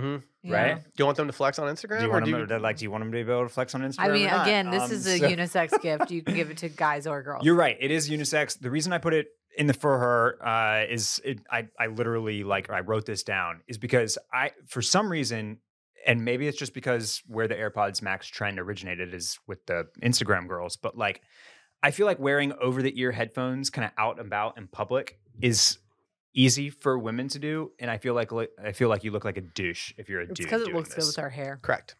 Speaker 1: Hmm
Speaker 3: Right?
Speaker 1: Do you want them to flex on Instagram?
Speaker 3: Do you
Speaker 1: or
Speaker 3: want
Speaker 1: do
Speaker 3: them
Speaker 1: you,
Speaker 3: to like? Do you want them to be able to flex on Instagram?
Speaker 2: I
Speaker 3: or
Speaker 2: mean,
Speaker 3: not?
Speaker 2: again, this
Speaker 3: Um,
Speaker 2: is a
Speaker 3: so-
Speaker 2: unisex gift. You can give it to guys or girls.
Speaker 3: You're right. It is unisex. The reason I put it in the for her uh, is it, I I literally like I wrote this down is because I for some reason and maybe it's just because where the AirPods Max trend originated is with the Instagram girls, but like I feel like wearing over the ear headphones kind of out and about in public is easy for women to do, and I feel like I feel like you look like a douche if you're a
Speaker 2: It's
Speaker 3: dude.
Speaker 2: because it
Speaker 3: doing
Speaker 2: looks good with our hair.
Speaker 1: Correct.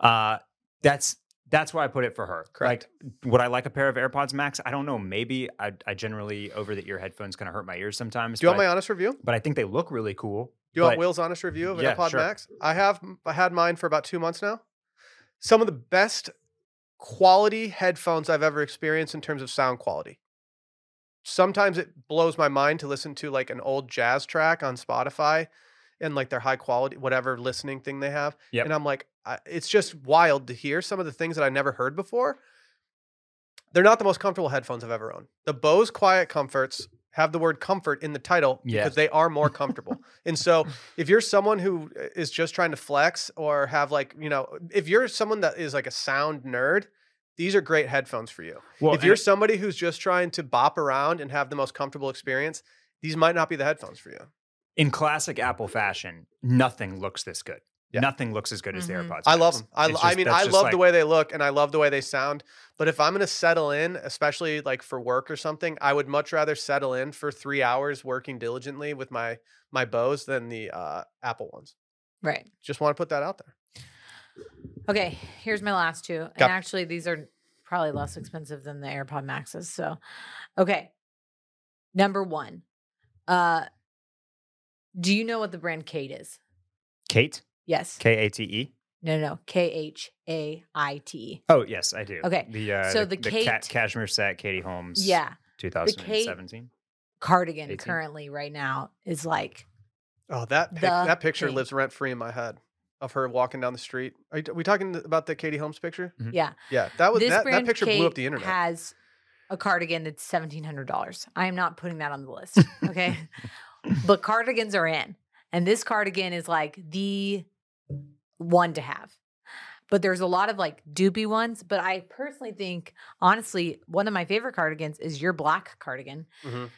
Speaker 3: Uh, that's That's why I put it for her.
Speaker 1: Correct.
Speaker 3: Like, would I like a pair of AirPods Max? I don't know. Maybe I, I generally over the ear headphones kind of hurt my ears sometimes.
Speaker 1: Do you want
Speaker 3: but,
Speaker 1: my honest review?
Speaker 3: but I think they look really cool.
Speaker 1: Do you want Will's honest review of
Speaker 3: Yeah,
Speaker 1: AirPod
Speaker 3: sure.
Speaker 1: Max? I have I had mine for about two months now. Some of the best quality headphones I've ever experienced in terms of sound quality. Sometimes it blows my mind to listen to like an old jazz track on Spotify and like their high quality whatever listening thing they have.
Speaker 3: Yep.
Speaker 1: And I'm like, I, it's just wild to hear some of the things that I never heard before. They're not the most comfortable headphones I've ever owned. The Bose Quiet Comforts have the word comfort in the title
Speaker 3: Yeah.
Speaker 1: because they are more comfortable. and so if you're someone who uh, just trying to flex or have like, you know, if you're someone that is like a sound nerd, these are great headphones for you.
Speaker 3: Well,
Speaker 1: if you're somebody who's just trying to bop around and have the most comfortable experience, these might not be the headphones for you.
Speaker 3: in classic Apple fashion, nothing looks this good.
Speaker 1: Yeah.
Speaker 3: Nothing looks as good as the
Speaker 2: Mhm.
Speaker 3: AirPods.
Speaker 1: I love them. I,
Speaker 3: It's
Speaker 1: I mean, I love
Speaker 3: like-
Speaker 1: the way they look and I love the way they sound. But if I'm going to settle in, especially like for work or something, I would much rather settle in for three hours working diligently with my my Bose than the uh, Apple ones.
Speaker 2: Right.
Speaker 1: Just want to put that out there.
Speaker 2: Okay, here's my last two. And
Speaker 1: Yep.
Speaker 2: actually, these are probably less expensive than the AirPod Maxes. So, okay. Number one. Uh do you know what the brand Khaite is?
Speaker 3: Kate,
Speaker 2: Yes.
Speaker 3: K A T E.
Speaker 2: No, no, K H A I T.
Speaker 3: Oh yes, I do.
Speaker 2: Okay,
Speaker 3: The uh,
Speaker 2: so
Speaker 3: the,
Speaker 2: the
Speaker 3: ca-
Speaker 2: Khaite-
Speaker 3: cashmere set, Katie Holmes.
Speaker 2: Yeah.
Speaker 3: 2017.
Speaker 2: Cardigan
Speaker 3: 18?
Speaker 2: currently right now is like
Speaker 1: Oh, that pic-
Speaker 2: The
Speaker 1: that picture
Speaker 2: thing.
Speaker 1: lives rent free in my head of her walking down the street. Are, you, are we talking about the Katie Holmes picture?
Speaker 2: yeah.
Speaker 1: Yeah, that was
Speaker 2: this
Speaker 1: that, that picture
Speaker 2: Khaite
Speaker 1: blew up the internet.
Speaker 2: has a cardigan that's seventeen hundred dollars. I am not putting that on the list. Okay, but cardigans are in, and this cardigan is like the one to have. But there's a lot of like dupey ones. But I personally think, honestly, one of my favorite cardigans is your black cardigan.
Speaker 1: Mhm.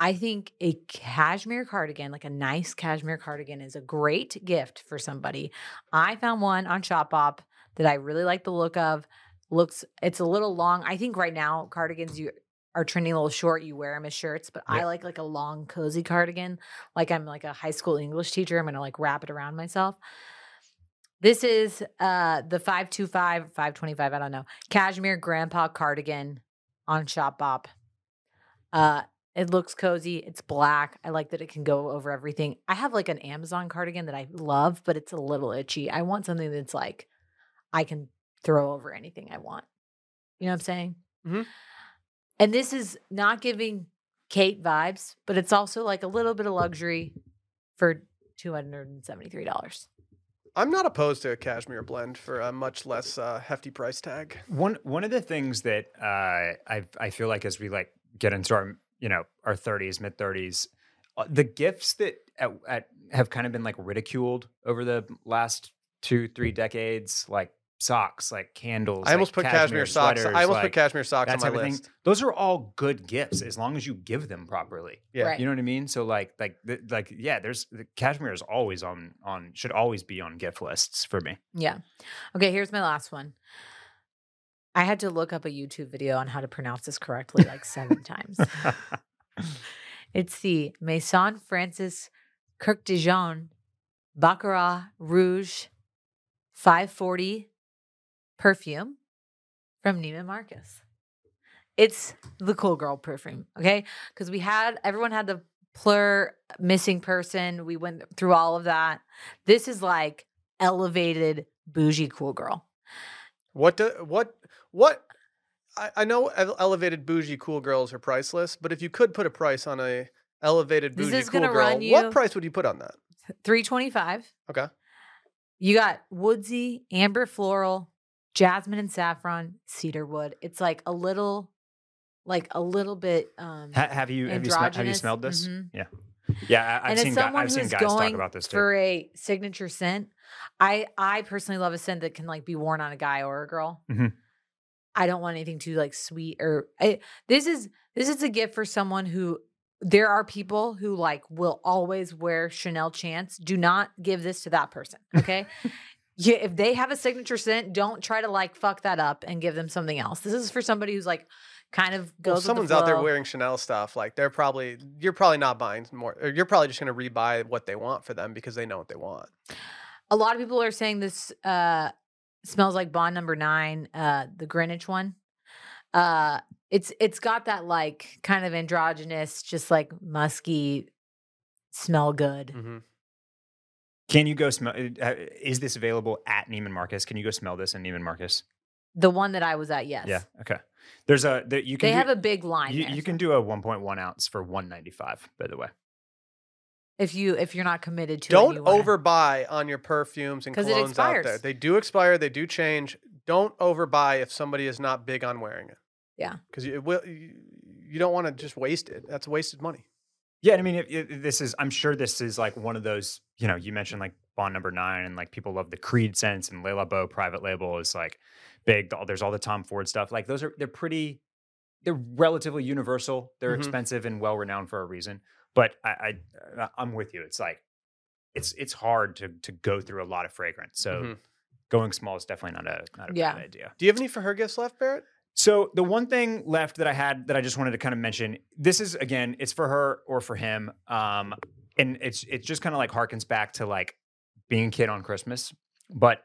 Speaker 2: I think a cashmere cardigan, like a nice cashmere cardigan, is a great gift for somebody. I found one on Shopbop that I really like the look of. Looks, it's a little long. I think right now cardigans you are trending a little short. You wear them as shirts, but I like like a long, cozy cardigan. Like I'm like a high school English teacher. I'm gonna like wrap it around myself. This is uh the 525, 525, I don't know. Cashmere grandpa cardigan on Shopbop. Uh it looks cozy. It's black. I like that it can go over everything. I have like an Amazon cardigan that I love, but it's a little itchy. I want something that's like I can throw over anything I want. You know what I'm saying?
Speaker 1: Mhm.
Speaker 2: And this is not giving Khaite vibes, but it's also like a little bit of luxury for $273.
Speaker 1: I'm not opposed to a cashmere blend for a much less uh, hefty price tag.
Speaker 3: One one of the things that uh, I I feel like as we like get into our you know our 30s, mid 30s, uh, the gifts that at, at, have kind of been like ridiculed over the last two three decades, like socks, like candles.
Speaker 1: I almost
Speaker 3: like
Speaker 1: put cashmere, socks.
Speaker 3: sweaters,
Speaker 1: I almost
Speaker 3: like,
Speaker 1: put cashmere socks on my
Speaker 3: type thing.
Speaker 1: list.
Speaker 3: Those are all good gifts as long as you give them properly.
Speaker 1: Yeah.
Speaker 2: Right.
Speaker 3: You know what I mean? So like like the, like yeah, there's the cashmere is always on on should always be on gift lists for me.
Speaker 2: Yeah. Okay, here's my last one. I had to look up a YouTube video on how to pronounce this correctly like seven times. It's the Maison Francis Kurkdjian Baccarat Rouge 540 perfume from Neiman Marcus. It's the cool girl perfume, okay? Because we had everyone had the Phlur missing person. We went through all of that. This is like elevated bougie cool girl.
Speaker 1: What do, what what I, I know elevated bougie cool girls are priceless, but if you could put a price on a elevated
Speaker 2: This
Speaker 1: bougie
Speaker 2: is
Speaker 1: cool
Speaker 2: gonna
Speaker 1: girl,
Speaker 2: run you-
Speaker 1: what price would you put on that?
Speaker 2: 325.
Speaker 1: Okay.
Speaker 2: You got woodsy, amber floral, jasmine and saffron, cedar wood. It's like a little, like a little bit. Um,
Speaker 3: Ha- have you have you, sm- have you
Speaker 2: androgynous.
Speaker 3: smelled this?
Speaker 2: Mhm.
Speaker 3: Yeah, yeah. I, I've
Speaker 2: and
Speaker 3: seen
Speaker 2: as
Speaker 3: guy-
Speaker 2: someone
Speaker 3: I've seen
Speaker 2: who's
Speaker 3: guys talk
Speaker 2: going
Speaker 3: about this too.
Speaker 2: for a signature scent, I I personally love a scent that can like be worn on a guy or a girl.
Speaker 3: Mhm.
Speaker 2: I don't want anything too like sweet or I, this is this is a gift for someone who there are people who like will always wear Chanel Chance. Do not give this to that person. Okay. yeah, if they have a signature scent, don't try to like fuck that up and give them something else. This is for somebody who's like kind of goes.
Speaker 1: Well,
Speaker 2: with the
Speaker 1: someone's out there wearing Chanel stuff. Like they're probably you're probably not buying more. Or you're probably just going to rebuy what they want for them because they know what they want.
Speaker 2: A lot of people are saying this uh smells like Bond Number Nine, uh, the Greenwich one. Uh, it's it's got that like kind of androgynous, just like musky, smell good.
Speaker 1: Mhm.
Speaker 3: Can you go smell? uh, Is this available at Neiman Marcus? Can you go smell this in Neiman Marcus?
Speaker 2: The one that I was at, yes.
Speaker 3: Yeah. Okay. There's a there, you can
Speaker 2: They
Speaker 3: do,
Speaker 2: have a big line.
Speaker 3: you,
Speaker 2: there,
Speaker 3: you can do a 1.1 ounce for 195. By the way.
Speaker 2: If you if you're not committed to it.
Speaker 1: Don't
Speaker 2: you wanna-
Speaker 1: overbuy on your perfumes and
Speaker 2: it
Speaker 1: colognes out there. They do expire. They do change. Don't overbuy if somebody is not big on wearing it.
Speaker 2: Yeah.
Speaker 1: because you will. You, you don't want to just waste it. That's wasted money.
Speaker 3: Yeah, I mean, if, if this is, I'm sure this is like one of those, you know, you mentioned like Bond Number Nine, and like people love the Creed sense, and Le Labo private label is like big. There's all the Tom Ford stuff. Like those are, they're pretty, they're relatively universal. They're
Speaker 1: Mhm.
Speaker 3: expensive and well renowned for a reason. But I, I, uh, I'm with you. It's like, it's it's hard to to go through a lot of fragrance. So
Speaker 1: Mhm.
Speaker 3: going small is definitely not a not a
Speaker 2: Yeah.
Speaker 3: bad idea.
Speaker 1: Do you have any for her gifts left, Barrett?
Speaker 3: So the one thing left that I had that I just wanted to kind of mention, this is again, it's for her or for him. Um, and it's it just kind of like harkens back to like being a kid on Christmas, but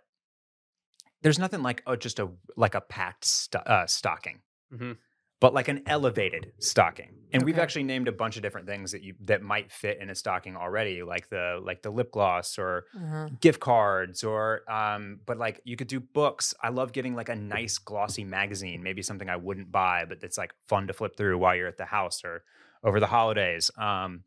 Speaker 3: there's nothing like oh, just a like a packed sto- uh, stocking,
Speaker 1: Mhm.
Speaker 3: But like an elevated stocking. And we've actually named a bunch of different things that you that might fit in a stocking already, like the like the lip gloss or
Speaker 2: Uh-huh.
Speaker 3: gift cards or um but like you could do books i love getting like a nice glossy magazine maybe something i wouldn't buy but that's like fun to flip through while you're at the house or over the holidays um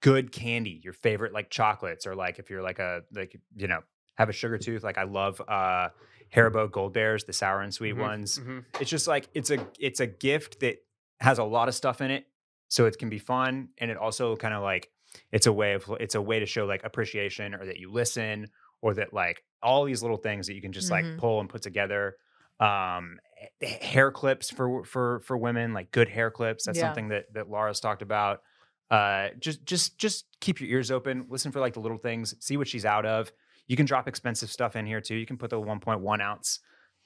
Speaker 3: good candy your favorite like chocolates or like if you're like a like you know have a sugar tooth like i love uh haribo gold bears the sour and sweet
Speaker 1: Mhm,
Speaker 3: ones
Speaker 1: mhm.
Speaker 3: it's just like it's a it's a gift that has a lot of stuff in it so it can be fun and it also kind of like it's a way of it's a way to show like appreciation or that you listen or that like all these little things that you can just
Speaker 2: Mhm.
Speaker 3: like pull and put together um hair clips for for for women like good hair clips that's
Speaker 2: Yeah.
Speaker 3: something that that laura's talked about uh just just just keep your ears open listen for like the little things see what she's out of you can drop expensive stuff in here too you can put the 1.1 ounce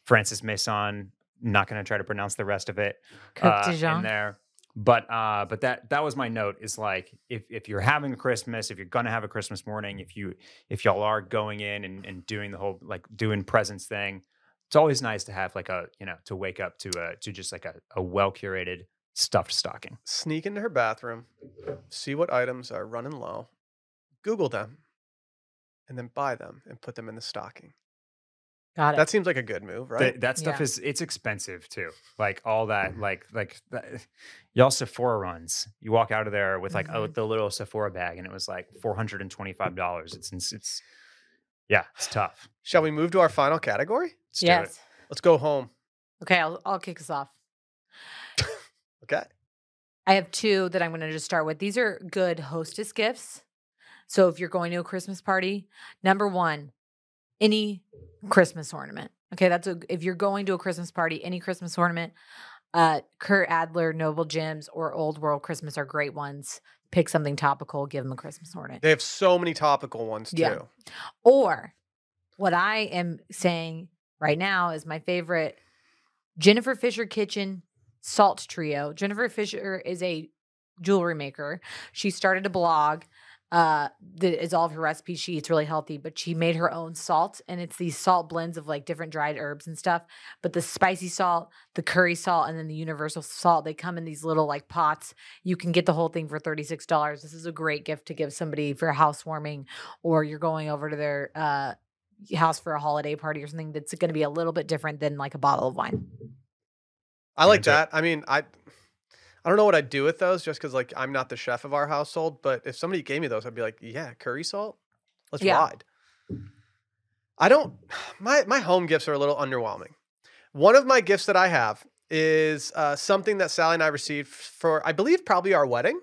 Speaker 3: francis mason not going to try to pronounce the rest of it uh,
Speaker 2: de
Speaker 3: in there. But uh, but that that was my note. Is like if if you're having a Christmas, if you're gonna have a Christmas morning, if you if y'all are going in and, and doing the whole like doing presents thing, it's always nice to have like a you know to wake up to a to just like a, a well curated stuffed stocking.
Speaker 1: Sneak into her bathroom, see what items are running low, Google them, and then buy them and put them in the stocking.
Speaker 2: Got it.
Speaker 1: That seems like a good move,
Speaker 3: Th-
Speaker 1: right?
Speaker 3: that stuff
Speaker 2: Yeah.
Speaker 3: is it's expensive too. Like all that like like that, y'all Sephora runs. You walk out of there with like oh
Speaker 2: Mhm.
Speaker 3: the little Sephora bag and it was like four hundred and twenty five dollars. It's ins- it's yeah, it's tough.
Speaker 1: Shall we move to our final category?
Speaker 3: Let's
Speaker 2: yes.
Speaker 1: Let's go home.
Speaker 2: Okay, I'll I'll kick us off.
Speaker 1: Okay.
Speaker 2: I have two that I'm going to just start with. These are good hostess gifts. So if you're going to a Christmas party, number one, any Christmas ornament. Okay, that's a if you're going to a Christmas party, any Christmas ornament. Uh, Kurt Adler, Noble Gems, or Old World Christmas are great ones. Pick something topical, give them a Christmas ornament.
Speaker 1: They have so many topical ones too.
Speaker 2: Yeah. Or what I am saying right now is my favorite Jennifer Fisher Kitchen Salt Trio. Jennifer Fisher is a jewelry maker. She started a blog uh that is all of her recipes. She eats really healthy, but she made her own salt and it's these salt blends of like different dried herbs and stuff. But the spicy salt, the curry salt, and then the universal salt, they come in these little like pots. You can get the whole thing for $36. This is a great gift to give somebody for a housewarming or you're going over to their uh house for a holiday party or something that's going to be a little bit different than like a bottle of wine.
Speaker 1: I like that. I mean, I I don't know what I'd do with those just because like I'm not the chef of our household, but if somebody gave me those, I'd be like, yeah, curry salt. Let's
Speaker 2: Yeah.
Speaker 1: ride. I don't my my home gifts are a little underwhelming. One of my gifts that I have is uh, something that Sally and I received for I believe probably our wedding,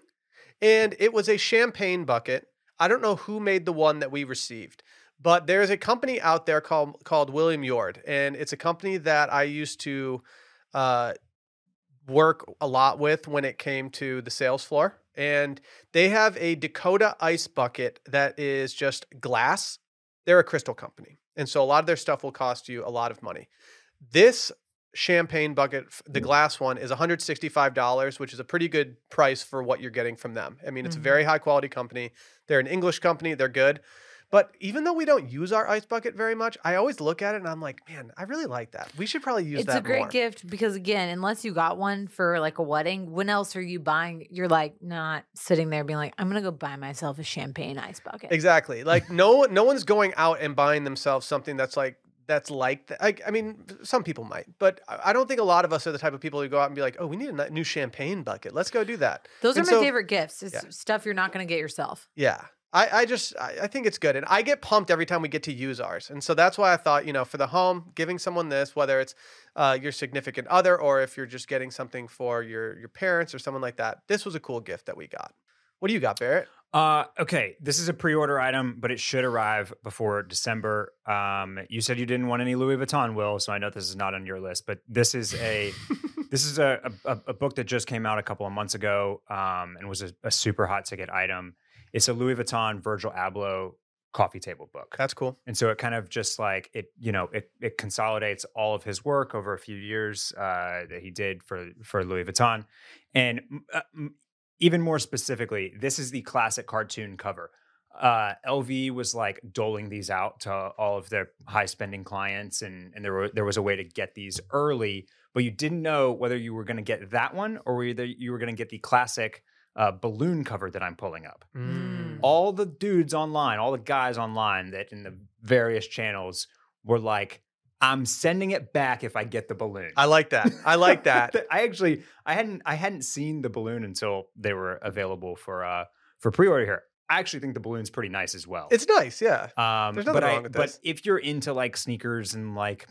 Speaker 1: and it was a champagne bucket. I don't know who made the one that we received, but there's a company out there called called William Yeoward, and it's a company that I used to uh, work a lot with when it came to the sales floor. And they have a Dakota ice bucket that is just glass. They're a crystal company. And so a lot of their stuff will cost you a lot of money. This champagne bucket, the glass one, is $165, which is a pretty good price for what you're getting from them. I mean, it's a
Speaker 2: Mhm.
Speaker 1: very high quality company. They're an English company, they're good. But even though we don't use our ice bucket very much, I always look at it and I'm like, man, I really like that. We should probably use
Speaker 2: it's
Speaker 1: that It's
Speaker 2: a great
Speaker 1: more.
Speaker 2: gift because again, unless you got one for like a wedding, when else are you buying? You're like not sitting there being like, I'm gonna go buy myself a champagne ice bucket.
Speaker 1: Exactly. Like no no one's going out and buying themselves something that's like that's like that. Like, I mean, some people might, but I I don't think a lot of us are the type of people who go out and be like, "Oh, we need a new champagne bucket. Let's go do that."
Speaker 2: Those are my
Speaker 1: so-
Speaker 2: favorite gifts. It's
Speaker 1: Yeah.
Speaker 2: stuff you're not gonna get yourself.
Speaker 1: Yeah. I, I just I, I think it's good and I get pumped every time we get to use ours. And so that's why I thought, you know, for the home, giving someone this, whether it's uh, your significant other or if you're just getting something for your your parents or someone like that, this was a cool gift that we got. What do you got, Barrett?
Speaker 3: Uh, okay, this is a pre-order item, but it should arrive before December. Um, you said you didn't want any Louis Vuitton, Will, so I know this is not on your list, but this is a this is a, a a book that just came out a couple of months ago, um, and was a, a super hot ticket item. It's a Louis Vuitton Virgil Abloh coffee table book.
Speaker 1: That's cool.
Speaker 3: and so it kind of just like it you know it it consolidates all of his work over a few years uh, that he did for for Louis Vuitton, and uh, even more specifically, this is the classic cartoon cover. Uh, LV was like doling these out to all of their high spending clients, and and there were there was a way to get these early, but you didn't know whether you were going to get that one or whether you were going to get the classic uh, balloon cover that I'm pulling up
Speaker 2: Mm.
Speaker 3: all the dudes online, all the guys online that in the various channels were like, I'm sending it back if I get the balloon.
Speaker 1: I like that. I like that.
Speaker 3: I actually I hadn't I hadn't seen the balloon until they were available for uh for pre-order here. I actually think the balloon's pretty nice as well.
Speaker 1: It's nice, yeah.
Speaker 3: um
Speaker 1: there's nothing
Speaker 3: but I-
Speaker 1: wrong with
Speaker 3: but if you're into like sneakers and like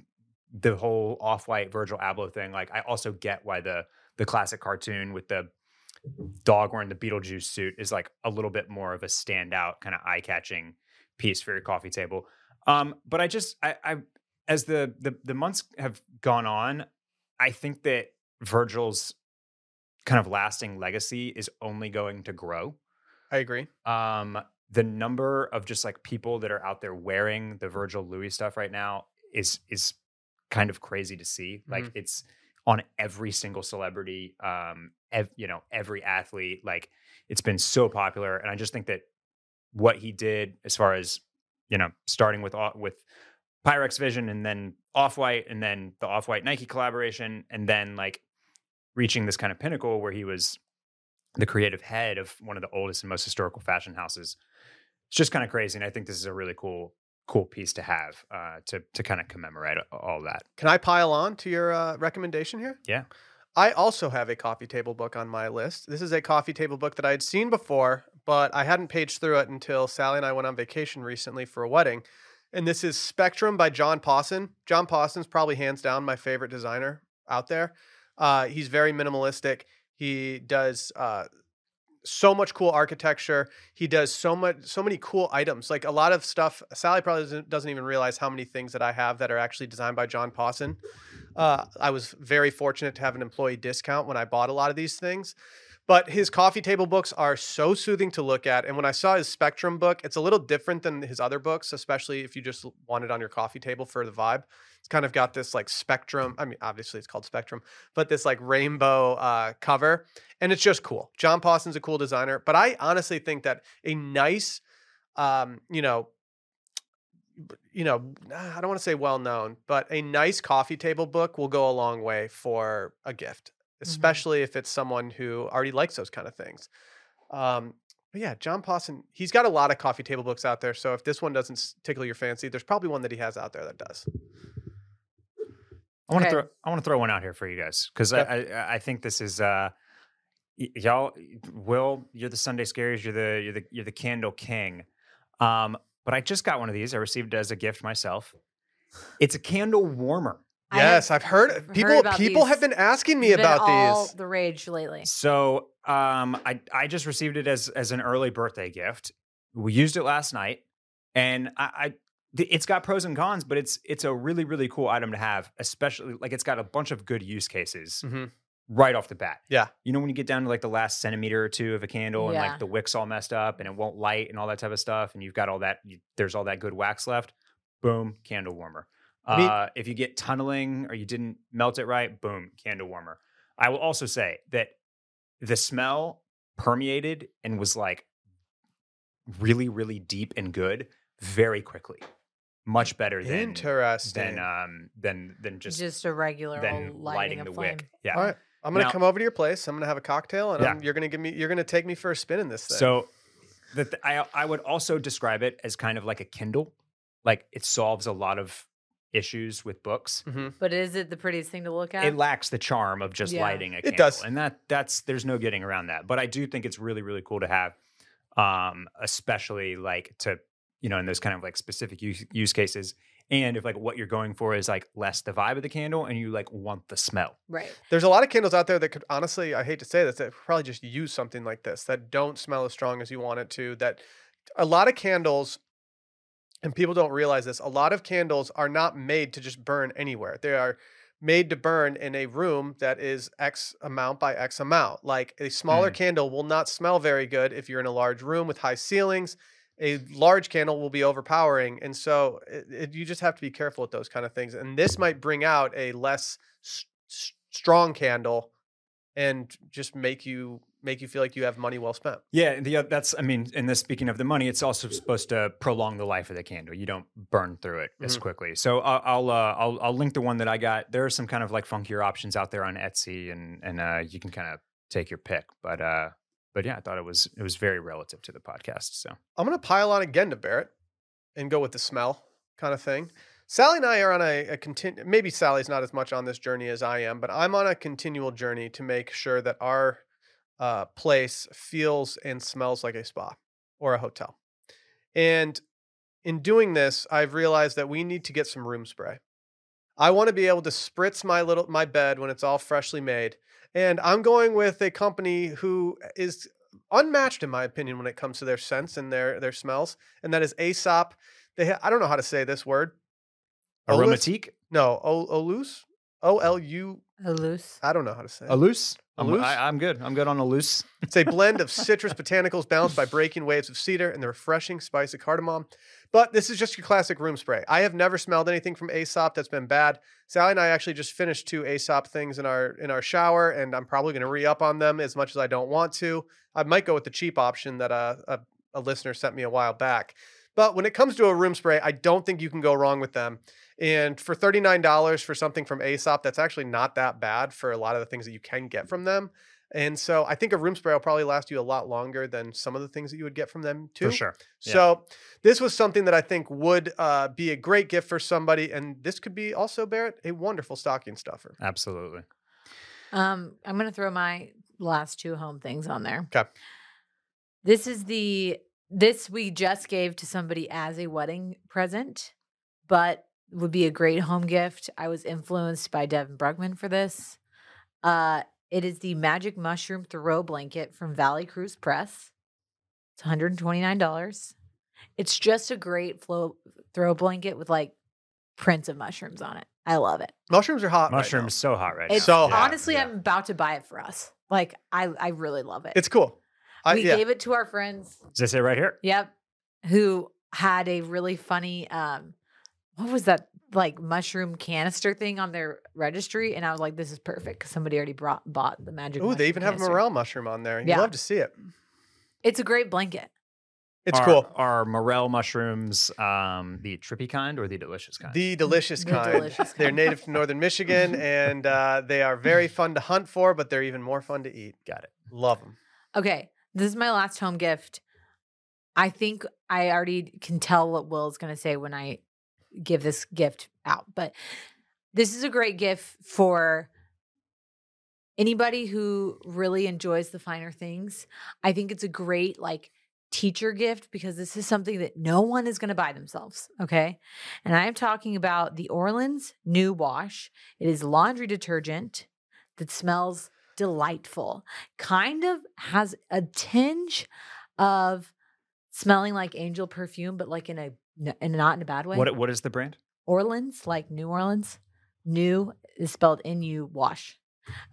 Speaker 3: the whole off-white Virgil Abloh thing, like I also get why the the classic cartoon with the dog wearing the Beetlejuice suit is like a little bit more of a standout kind of eye-catching piece for your coffee table. Um, but I just I, I as the, the the months have gone on, I think that Virgil's kind of lasting legacy is only going to grow.
Speaker 1: I agree.
Speaker 3: Um, the number of just like people that are out there wearing the Virgil Louis stuff right now is is kind of crazy to see. Like it's on every single celebrity, um, ev- you know, every athlete. Like it's been so popular, and I just think that what he did, as far as you know, starting with with Pyrex Vision, and then Off White, and then the Off White Nike collaboration, and then like reaching this kind of pinnacle where he was the creative head of one of the oldest and most historical fashion houses. It's just kind of crazy, and I think this is a really cool cool piece to have uh, to to kind of commemorate all that.
Speaker 1: Can I pile on to your uh, recommendation here?
Speaker 3: Yeah.
Speaker 1: I also have a coffee table book on my list. This is a coffee table book that I had seen before, but I hadn't paged through it until Sally and I went on vacation recently for a wedding. And this is Spectrum by John Pawson. John Pawson's probably hands down my favorite designer out there. Uh, he's very minimalistic. He does uh, so much cool architecture. He does so much, so many cool items. Like a lot of stuff. Sally probably doesn't, doesn't even realize how many things that I have that are actually designed by John Pawson. Uh, I was very fortunate to have an employee discount when I bought a lot of these things. But his coffee table books are so soothing to look at. And when I saw his Spectrum book, it's a little different than his other books, especially if you just want it on your coffee table for the vibe. It's kind of got this like spectrum. I mean, obviously it's called Spectrum, but this like rainbow uh, cover. And it's just cool. John Pawson's a cool designer. But I honestly think that a nice, um, you know, you know, I don't want to say well known, but a nice coffee table book will go a long way for a gift, especially if it's someone who already likes those kind of things. Um, but yeah, John Pawson, he's got a lot of coffee table books out there. So if this one doesn't tickle your fancy, there's probably one that he has out there that does.
Speaker 3: I want to
Speaker 2: Okay.
Speaker 3: throw I want to throw one out here for you guys because I, I I think this is uh y- y'all Will you're the Sunday scaries you're the you're the you're the candle king, um but I just got one of these I received it as a gift myself. It's a candle warmer.
Speaker 2: I have
Speaker 1: yes, I've heard
Speaker 2: heard
Speaker 1: people.
Speaker 2: about
Speaker 1: people
Speaker 2: these.
Speaker 1: have been asking me
Speaker 2: It's been
Speaker 1: about
Speaker 2: all
Speaker 1: these.
Speaker 2: the rage lately.
Speaker 3: So um I I just received it as as an early birthday gift. We used it last night, and I. I it's got pros and cons, but it's it's a really really cool item to have, especially like it's got a bunch of good use cases
Speaker 1: Mhm.
Speaker 3: right off the bat.
Speaker 1: Yeah.
Speaker 3: You know when you get down to like the last centimeter or two of a candle and like the wick's all messed up and it won't light and all that type of stuff, and you've got all that you, there's all that good wax left. Boom, candle warmer.
Speaker 1: I mean-
Speaker 3: uh, if you get tunneling or you didn't melt it right, boom, candle warmer. I will also say that the smell permeated and was like really, really deep and good very quickly, much better than
Speaker 1: Interesting.
Speaker 3: than um than than just,
Speaker 2: Just, a regular
Speaker 3: than lighting
Speaker 2: lighting,
Speaker 3: the
Speaker 2: flame.
Speaker 3: wick. Yeah.
Speaker 1: All right. I'm gonna
Speaker 3: Now-
Speaker 1: come over to your place. I'm gonna have a cocktail, and
Speaker 3: Yeah.
Speaker 1: I'm, you're gonna give me. You're gonna take me for a spin in this thing.
Speaker 3: So the th- I I would also describe it as kind of like a Kindle. Like it solves a lot of issues with books.
Speaker 1: Mhm.
Speaker 2: But is it the prettiest thing to look at?
Speaker 3: It lacks the charm of just
Speaker 2: Yeah.
Speaker 3: lighting a
Speaker 1: It
Speaker 3: candle.
Speaker 1: does.
Speaker 3: And that that's there's no getting around that. But I do think it's really really cool to have um especially like to you know in those kind of like specific use, use cases and if like what you're going for is like less the vibe of the candle and you like want the smell.
Speaker 2: right.
Speaker 1: There's a lot of candles out there that could honestly, I hate to say this, that probably just use something like this that don't smell as strong as you want it to. That a lot of candles, and people don't realize this, a lot of candles are not made to just burn anywhere. They are made to burn in a room that is X amount by X amount. Like a smaller
Speaker 3: Mm.
Speaker 1: candle will not smell very good if you're in a large room with high ceilings. A large candle will be overpowering. And so it, it- you just have to be careful with those kind of things. And this might bring out a less s- strong candle and just make you make you feel like you have money well spent.
Speaker 3: Yeah, the oth- that's I mean, in this speaking of the money, it's also supposed to prolong the life of the candle. You don't burn through it as
Speaker 1: Mhm.
Speaker 3: quickly. So I'll I'll, uh, I'll I'll link the one that I got. There are some kind of like funkier options out there on Etsy, and and uh, you can kind of take your pick. But uh, but yeah, I thought it was it was very relative to the podcast. So
Speaker 1: I'm gonna pile on again to Barrett and go with the smell kind of thing. Sally and I are on a, a continu- maybe Sally's not as much on this journey as I am, but I'm on a continual journey to make sure that our uh, place feels and smells like a spa or a hotel. And in doing this, I've realized that we need to get some room spray. I want to be able to spritz my little my bed when it's all freshly made. And I'm going with a company who is unmatched in my opinion when it comes to their scents and their their smells, and that is Aesop. They ha- I don't know how to say this word.
Speaker 3: Aromatique,
Speaker 1: No, O Olous. O L U.
Speaker 2: A loose.
Speaker 1: I don't know how to say. it.
Speaker 3: a loose. I'm,
Speaker 1: Alus?
Speaker 3: I, I'm good. I'm good on a loose.
Speaker 1: It's a blend of citrus botanicals balanced by breaking waves of cedar and the refreshing spice of cardamom. But this is just your classic room spray. I have never smelled anything from Aesop that's been bad. Sally and I actually just finished two Aesop things in our in our shower, and I'm probably going to re up on them as much as I don't want to. I might go with the cheap option that a, a a listener sent me a while back. But when it comes to a room spray, I don't think you can go wrong with them. And for $39 for something from Aesop, that's actually not that bad for a lot of the things that you can get from them. And so I think a room spray will probably last you a lot longer than some of the things that you would get from them too.
Speaker 3: For sure. Yeah.
Speaker 1: So this was something that I think would uh, be a great gift for somebody, and this could be also Barrett a wonderful stocking stuffer.
Speaker 3: Absolutely.
Speaker 2: Um, I'm gonna throw my last two home things on there.
Speaker 1: 'Kay.
Speaker 2: This is the this we just gave to somebody as a wedding present, but would be a great home gift. I was influenced by Devin Brugman for this. Uh, it is the Magic Mushroom Throw Blanket from Valley Cruise Press. It's $129. It's just a great flow throw blanket with like prints of mushrooms on it. I love it.
Speaker 1: Mushrooms are hot. right now.
Speaker 3: Mushrooms so hot right
Speaker 2: It's
Speaker 3: now.
Speaker 1: So hot.
Speaker 2: honestly,
Speaker 3: yeah.
Speaker 2: I'm about to buy it for us. Like I, I really love it.
Speaker 1: It's cool. I,
Speaker 2: we
Speaker 1: yeah.
Speaker 2: gave it to our friends.
Speaker 3: Does this say right here?
Speaker 2: Yep, who had a really funny, um, what was that like mushroom canister thing on their registry? And I was like, this is perfect because somebody already brought bought the magic.
Speaker 1: Ooh, they
Speaker 2: mushroom
Speaker 1: even have a morel mushroom on there. You
Speaker 2: Yeah.
Speaker 1: love to see it.
Speaker 2: It's a great blanket.
Speaker 1: It's
Speaker 3: are,
Speaker 1: cool.
Speaker 3: Are morel mushrooms um, the trippy kind or the delicious kind?
Speaker 1: The delicious
Speaker 2: The
Speaker 1: kind.
Speaker 2: delicious
Speaker 1: They're
Speaker 2: kind.
Speaker 1: native to northern Michigan, and uh, they are very fun to hunt for, but they're even more fun to eat.
Speaker 3: Got it.
Speaker 1: Love them.
Speaker 2: Okay, this is my last home gift. I think I already can tell what Will's going to say when I give this gift out, but this is a great gift for anybody who really enjoys the finer things. I think it's a great like teacher gift because this is something that no one is going to buy themselves, okay? And I'm talking about the Orleans Nu Wash. It is laundry detergent that smells delightful. Kind of has a tinge of smelling like angel perfume, but like in a and not in a bad way.
Speaker 3: What what is the brand?
Speaker 2: Orleans, like New Orleans. New is spelled N U wash.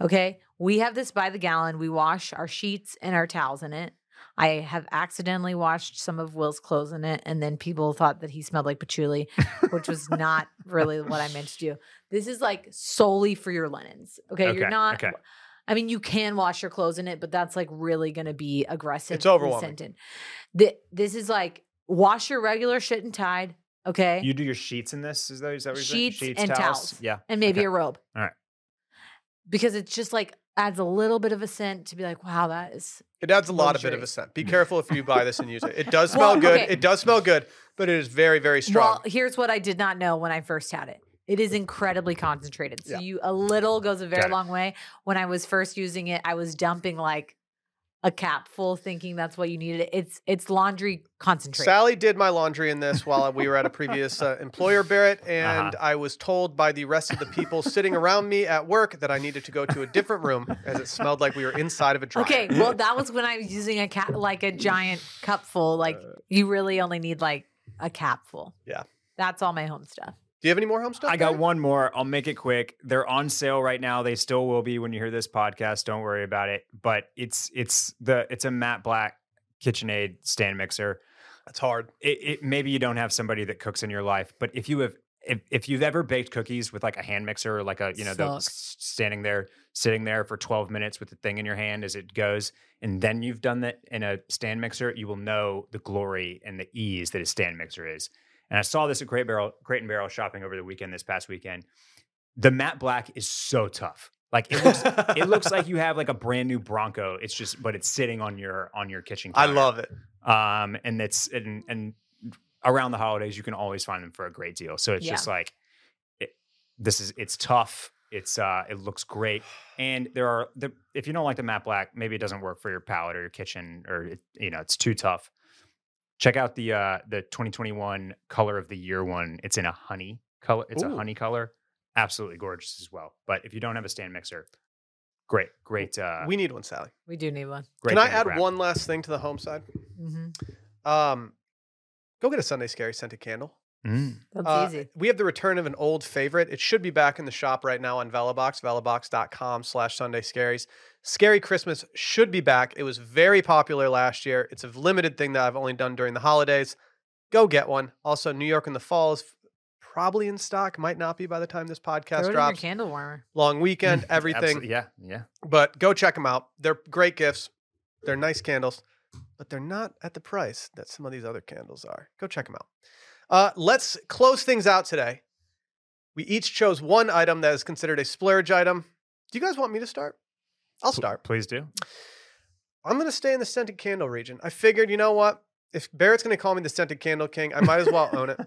Speaker 2: Okay. We have this by the gallon. We wash our sheets and our towels in it. I have accidentally washed some of Will's clothes in it, and then people thought that he smelled like patchouli, which was not really what I meant to do. This is like solely for your linens. Okay.
Speaker 3: Okay,
Speaker 2: You're not.
Speaker 3: okay.
Speaker 2: I mean, you can wash your clothes in it, but that's like really going to be aggressive.
Speaker 1: It's overwhelming.
Speaker 2: scented. This is like wash your regular shit in Tide, okay,
Speaker 3: You do your sheets in this? Is that, is that what you're saying?
Speaker 2: Sheets and towels.
Speaker 3: Yeah.
Speaker 2: and maybe
Speaker 3: okay.
Speaker 2: a robe.
Speaker 3: All right.
Speaker 2: Because it's just like adds a little bit of a scent to be like, wow, that is
Speaker 1: It adds a lot of bit of a scent. Be careful if you buy this and use it. It does smell
Speaker 2: Well,
Speaker 1: good.
Speaker 2: okay.
Speaker 1: It does smell good, but it is very, very strong.
Speaker 2: Well, here's what I did not know when I first had it. It is incredibly concentrated. So
Speaker 1: Yeah.
Speaker 2: you a little goes a very long way. When I was first using it, I was dumping like a cap full thinking that's what you needed. It's it's laundry concentrate.
Speaker 1: Sally did my laundry in this while we were at a previous uh, employer, Barrett, and
Speaker 3: Uh-huh.
Speaker 1: I was told by the rest of the people sitting around me at work that I needed to go to a different room as it smelled like we were inside of a dryer.
Speaker 2: Okay, well that was when I was using a cap like a giant cup full. Like you really only need like a cap full.
Speaker 1: Yeah.
Speaker 2: That's all my home stuff.
Speaker 1: Do you have any more home stuff?
Speaker 3: I got
Speaker 1: Barrett?
Speaker 3: one more. I'll make it quick. They're on sale right now. They still will be when you hear this podcast. Don't worry about it. But it's it's the it's a matte black KitchenAid stand mixer.
Speaker 1: That's hard.
Speaker 3: It, it maybe you don't have somebody that cooks in your life, but if you have if, if you've ever baked cookies with like a hand mixer or like a you know the
Speaker 2: Sucks.
Speaker 3: s- standing there sitting there for 12 minutes with the thing in your hand as it goes and then you've done that in a stand mixer you will know the glory and the ease that a stand mixer is and i saw this at Crate barrel crate and barrel shopping over the weekend this past weekend. The matte black is so tough. Like it looks it looks like you have like a brand new bronco. It's just but it's sitting on your on your kitchen
Speaker 1: I love it.
Speaker 3: um and it's and and around the holidays you can always find them for a great deal. So it's
Speaker 2: Yeah.
Speaker 3: just like it, this is it's tough. It's uh it looks great. And there are the if you don't like the matte black maybe it doesn't work for your palette or your kitchen or it, you know it's too tough check out the uh the 2021 color of the year one it's in a honey color it's
Speaker 1: Ooh.
Speaker 3: a honey color absolutely gorgeous as well but if you don't have a stand mixer great great uh
Speaker 1: we need one, Sally.
Speaker 2: We do need one.
Speaker 3: great
Speaker 1: Can I add one last thing to the home side?
Speaker 2: Mm-hmm.
Speaker 1: Um, go get a Sunday Scary scented candle.
Speaker 3: Mm.
Speaker 2: That's
Speaker 1: Uh,
Speaker 2: easy.
Speaker 1: We have the return of an old favorite. It should be back in the shop right now on Vellabox, vellabox.com slash Sunday Scaries. Scary Christmas should be back. It was very popular last year. It's a limited thing that I've only done during the holidays. Go get one. Also, New York in the Fall is probably in stock. Might not be by the time this
Speaker 2: Throw
Speaker 1: podcast
Speaker 2: it in your
Speaker 1: drops.
Speaker 2: candle warmer.
Speaker 1: Long weekend, everything.
Speaker 3: Yeah yeah
Speaker 1: But go check them out. They're great gifts. They're nice candles, but they're not at the price that some of these other candles are. Go check them out. Uh, let's close things out today. We each chose one item that is considered a splurge item. Do you guys want me to start? I'll start.
Speaker 3: please do
Speaker 1: I'm going to stay in the scented candle region. I figured, you know what? If Barrett's going to call me the scented candle king, I might as well own it.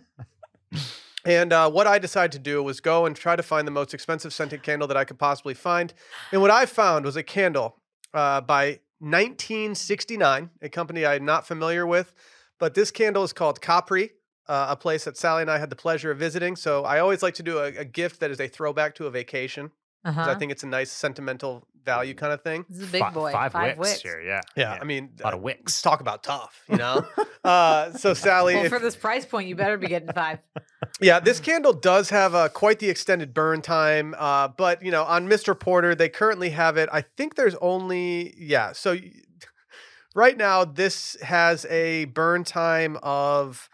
Speaker 1: And uh, what I decided to do was go and try to find the most expensive scented candle that I could possibly find. And what I found was a candle uh, by 1969, a company I'm not familiar with. But this candle is called Capri, uh, a place that Sally and I had the pleasure of visiting. So I always like to do a, a gift that is a throwback to a vacation. 'cause
Speaker 2: Uh-huh.
Speaker 1: I think it's a nice sentimental value kind of thing.
Speaker 2: This is a big
Speaker 3: Fi-
Speaker 2: boy.
Speaker 3: five,
Speaker 2: Five,
Speaker 3: wicks,
Speaker 2: wicks.
Speaker 3: here yeah
Speaker 1: Yeah, I mean,
Speaker 3: a lot of
Speaker 1: uh,
Speaker 3: wicks
Speaker 1: Let's talk about tough, you know? uh, so, Sally,
Speaker 2: Well,
Speaker 1: if-
Speaker 2: for this price point, you better be getting five.
Speaker 1: yeah, this candle does have uh, quite the extended burn time. Uh, but, you know, on Mr. Porter, they currently have it. I think there's only, yeah. So, y- right now, this has a burn time of,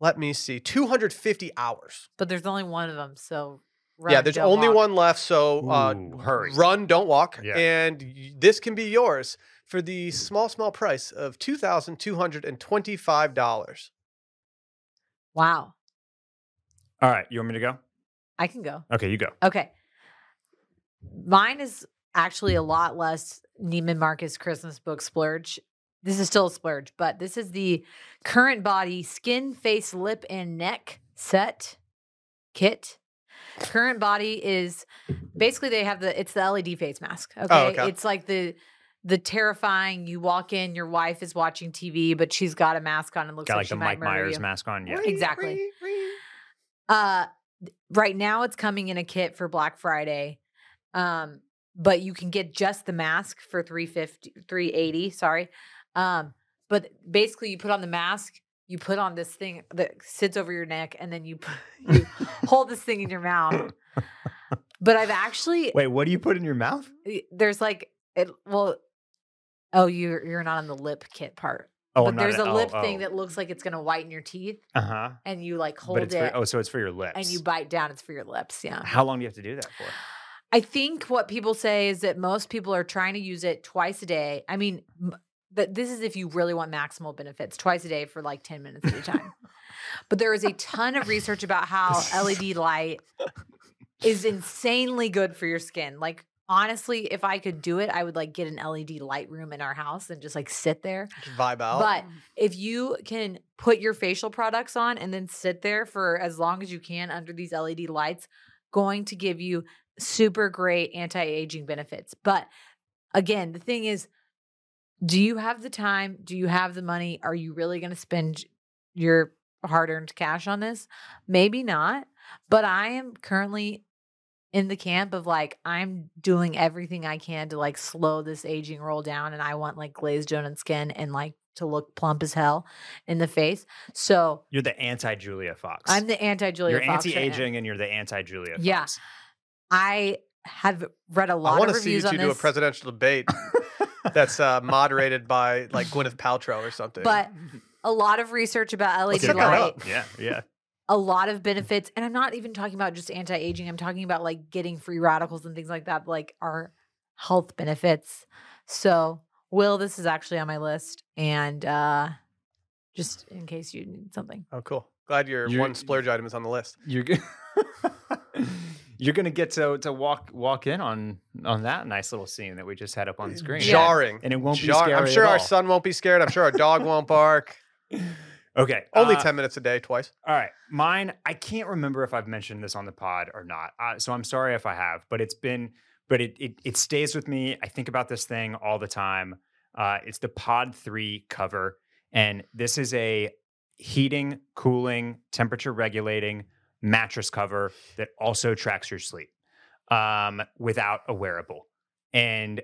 Speaker 1: let me see, 250 hours.
Speaker 2: But there's only one of them, so
Speaker 1: yeah, there's
Speaker 2: don't
Speaker 1: only
Speaker 2: walk.
Speaker 1: one left. So, uh,
Speaker 3: Ooh, hurry.
Speaker 1: run, don't walk.
Speaker 3: Yeah.
Speaker 1: And y- this can be yours for the small, small price of $2,225.
Speaker 2: Wow,
Speaker 3: all right you want me to go
Speaker 2: I can go.
Speaker 3: okay you go
Speaker 2: Okay, mine is actually a lot less Neiman Marcus Christmas book splurge. This is still a splurge, but this is the CurrentBody skin, face, lip, and neck set kit. CurrentBody is basically they have the it's the LED face mask. Okay.
Speaker 1: okay.
Speaker 2: It's like the the terrifying you walk in, your wife is watching TV, but she's got a mask on and looks
Speaker 3: got
Speaker 2: like,
Speaker 3: like the
Speaker 2: might
Speaker 3: mike
Speaker 2: murder
Speaker 3: myers
Speaker 2: you.
Speaker 3: mask on yeah
Speaker 2: Exactly. Uh right now it's coming in a kit for Black Friday. Um but you can get just the mask for 350 380, sorry. Um but basically you put on the mask, you put on this thing that sits over your neck and then you put, you hold this thing in your mouth. But I've actually
Speaker 3: wait what do you put in your mouth
Speaker 2: there's like it well oh you're you're not on the lip kit part.
Speaker 3: oh
Speaker 2: but there's a
Speaker 3: oh,
Speaker 2: lip
Speaker 3: oh.
Speaker 2: thing that looks like it's going to whiten your teeth
Speaker 3: uh-huh
Speaker 2: and you like hold
Speaker 3: but it's
Speaker 2: it
Speaker 3: for, oh so it's for your lips
Speaker 2: and you bite down it's for your lips, yeah.
Speaker 3: how long do you have to do that for
Speaker 2: I think what people say is that most people are trying to use it twice a day. I mean, m- that this is if you really want maximal benefits twice a day for like 10 minutes at a time. but there is a ton of research about how LED light is insanely good for your skin. Like honestly, if I could do it, I would like get an LED light room in our house and just like sit there.
Speaker 1: Just vibe out.
Speaker 2: But if you can put your facial products on and then sit there for as long as you can under these LED lights, going to give you super great anti-aging benefits. But again, the thing is do you have the time? Do you have the money? Are you really going to spend your hard-earned cash on this? Maybe not. But I am currently in the camp of like I'm doing everything I can to like slow this aging roll down and I want like glazed donut skin and like to look plump as hell in the face. So
Speaker 3: You're the anti Julia Fox.
Speaker 2: I'm the anti Julia
Speaker 3: You're
Speaker 2: Fox.
Speaker 3: anti-aging and you're the anti-Julia Fox.
Speaker 2: Yeah. I have read a lot I
Speaker 1: want
Speaker 2: of
Speaker 1: to see you
Speaker 2: reviews
Speaker 1: two
Speaker 2: on
Speaker 1: do a
Speaker 2: this,
Speaker 1: presidential debate that's uh, moderated by like Gwyneth Paltrow or something.
Speaker 2: but a lot of research about LED
Speaker 1: set that
Speaker 2: light.
Speaker 3: Yeah, yeah.
Speaker 2: a lot of benefits, and I'm not even talking about just anti-aging. I'm talking about like getting free radicals and things like that, like our health benefits. So, Will, this is actually on my list, and uh just in case you need something.
Speaker 1: oh, cool. Glad your
Speaker 3: You're-
Speaker 1: one splurge item is on the list.
Speaker 3: You're g- You're gonna get to to walk walk in on on that nice little scene that we just had up on the screen.
Speaker 2: Yeah.
Speaker 1: Jarring.
Speaker 3: And it won't be
Speaker 1: Jar- I'm sure
Speaker 3: at
Speaker 1: our
Speaker 3: all.
Speaker 1: son won't be scared. I'm sure our dog won't bark.
Speaker 3: Okay.
Speaker 1: Only
Speaker 3: uh,
Speaker 1: 10 minutes a day, twice.
Speaker 3: All right. Mine, I can't remember if I've mentioned this on the pod or not. Uh, so I'm sorry if I have, but it's been, but it, it, it stays with me. I think about this thing all the time. Uh, it's the Pod 3 cover. And this is a heating, cooling, temperature regulating mattress cover that also tracks your sleep um, without a wearable. And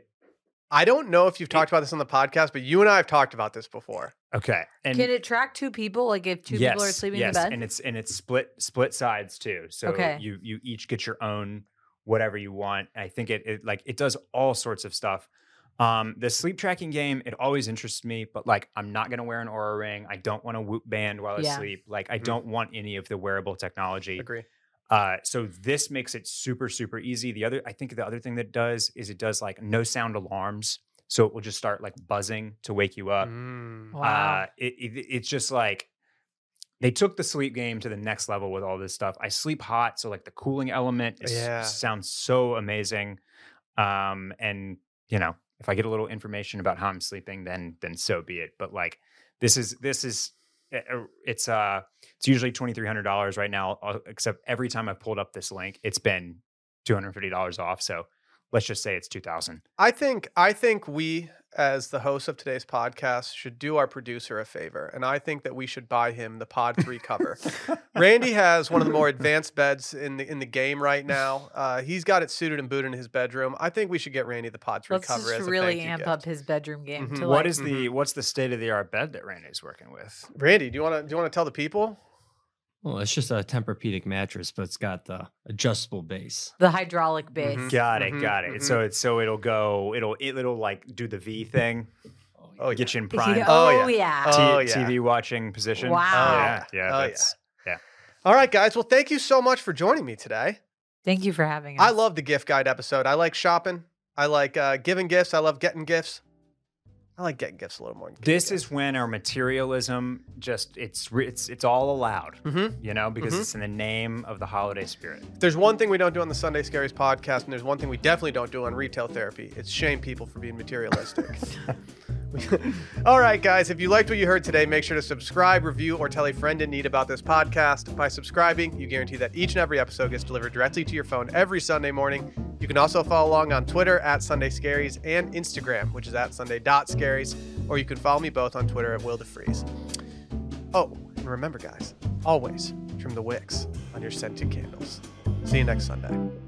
Speaker 1: I don't know if you've talked about this on the podcast, but you and I have talked about this before.
Speaker 3: okay. And
Speaker 2: Can it track two people? Like if two people are sleeping
Speaker 3: yes,
Speaker 2: in bed?
Speaker 3: and it's and it's split split sides too. So
Speaker 2: Okay.
Speaker 3: you you each get your own whatever you want. I think it, it like it does all sorts of stuff. Um, the sleep tracking game it always interests me, but like I'm not gonna wear an Oura ring. I don't want a Whoop band while I sleep. Like I
Speaker 1: Mhm.
Speaker 3: don't want any of the wearable technology.
Speaker 1: Agree.
Speaker 3: Uh, so this makes it super super easy. The other I think the other thing that it does is it does like no sound alarms. So it will just start like buzzing to wake you up.
Speaker 1: Mm.
Speaker 2: wow.
Speaker 3: Uh, it, it, it's just like they took the sleep game to the next level with all this stuff. I sleep hot, so like the cooling element is,
Speaker 1: Yeah.
Speaker 3: sounds so amazing. Um, and you know, if I get a little information about how I'm sleeping, then then so be it. But like this is this is uh, uh, it's uh it's usually twenty three hundred dollars right now. uh, Except every time I've pulled up this link, it's been two hundred fifty dollars off. So let's just say it's two thousand.
Speaker 1: I think I think we, as the host of today's podcast, should do our producer a favor, and I think that we should buy him the Pod Three cover. Randy has one of the more advanced beds in the in the game right now. Uh, he's got it suited and booted in his bedroom. I think we should get Randy the Pod Three
Speaker 2: Let's
Speaker 1: cover
Speaker 2: just
Speaker 1: as a
Speaker 2: really
Speaker 1: thank
Speaker 2: amp
Speaker 1: gift.
Speaker 2: up his bedroom game.
Speaker 1: Mhm.
Speaker 2: To
Speaker 3: What
Speaker 2: like,
Speaker 3: is the what's the state of the art bed that Randy's working with?
Speaker 1: Randy, do you want to do you want to tell the people?
Speaker 4: Well, it's just a Tempur-Pedic mattress, but it's got the adjustable base.
Speaker 2: the hydraulic base?
Speaker 1: Mhm.
Speaker 3: Got it,
Speaker 1: Mhm,
Speaker 3: got it. So it's so it'll go, it'll it, it'll like do the V thing,
Speaker 1: Oh,
Speaker 3: get you in prime
Speaker 1: Oh,
Speaker 2: Oh,
Speaker 1: yeah.
Speaker 2: yeah.
Speaker 1: Oh,
Speaker 3: T-
Speaker 1: yeah.
Speaker 3: TV watching position.
Speaker 2: Wow.
Speaker 3: yeah, yeah,
Speaker 1: Oh,
Speaker 3: that's
Speaker 1: All right, guys. Well, thank you so much for joining me today.
Speaker 2: Thank you for having us.
Speaker 1: I love the gift guide episode. I like shopping. I like uh, giving gifts. I love getting gifts. I like getting gifts a little more.
Speaker 3: This is when our materialism just it's it's it's all allowed,
Speaker 1: Mm-hmm.
Speaker 3: you know, because
Speaker 1: Mhm.
Speaker 3: it's in the name of the holiday spirit.
Speaker 1: There's one thing we don't do on the Sunday Scaries podcast, and there's one thing we definitely don't do on retail therapy. It's shame people for being materialistic. All right, guys. If you liked what you heard today, make sure to subscribe, review, or tell a friend in need about this podcast. By subscribing, you guarantee that each and every episode gets delivered directly to your phone every Sunday morning. You can also follow along on Twitter at Sunday Scaries and Instagram, which is at Sunday.scaries, or you can follow me both on Twitter at Will deFries. Oh, and remember, guys, always trim the wicks on your scented candles. See you next Sunday.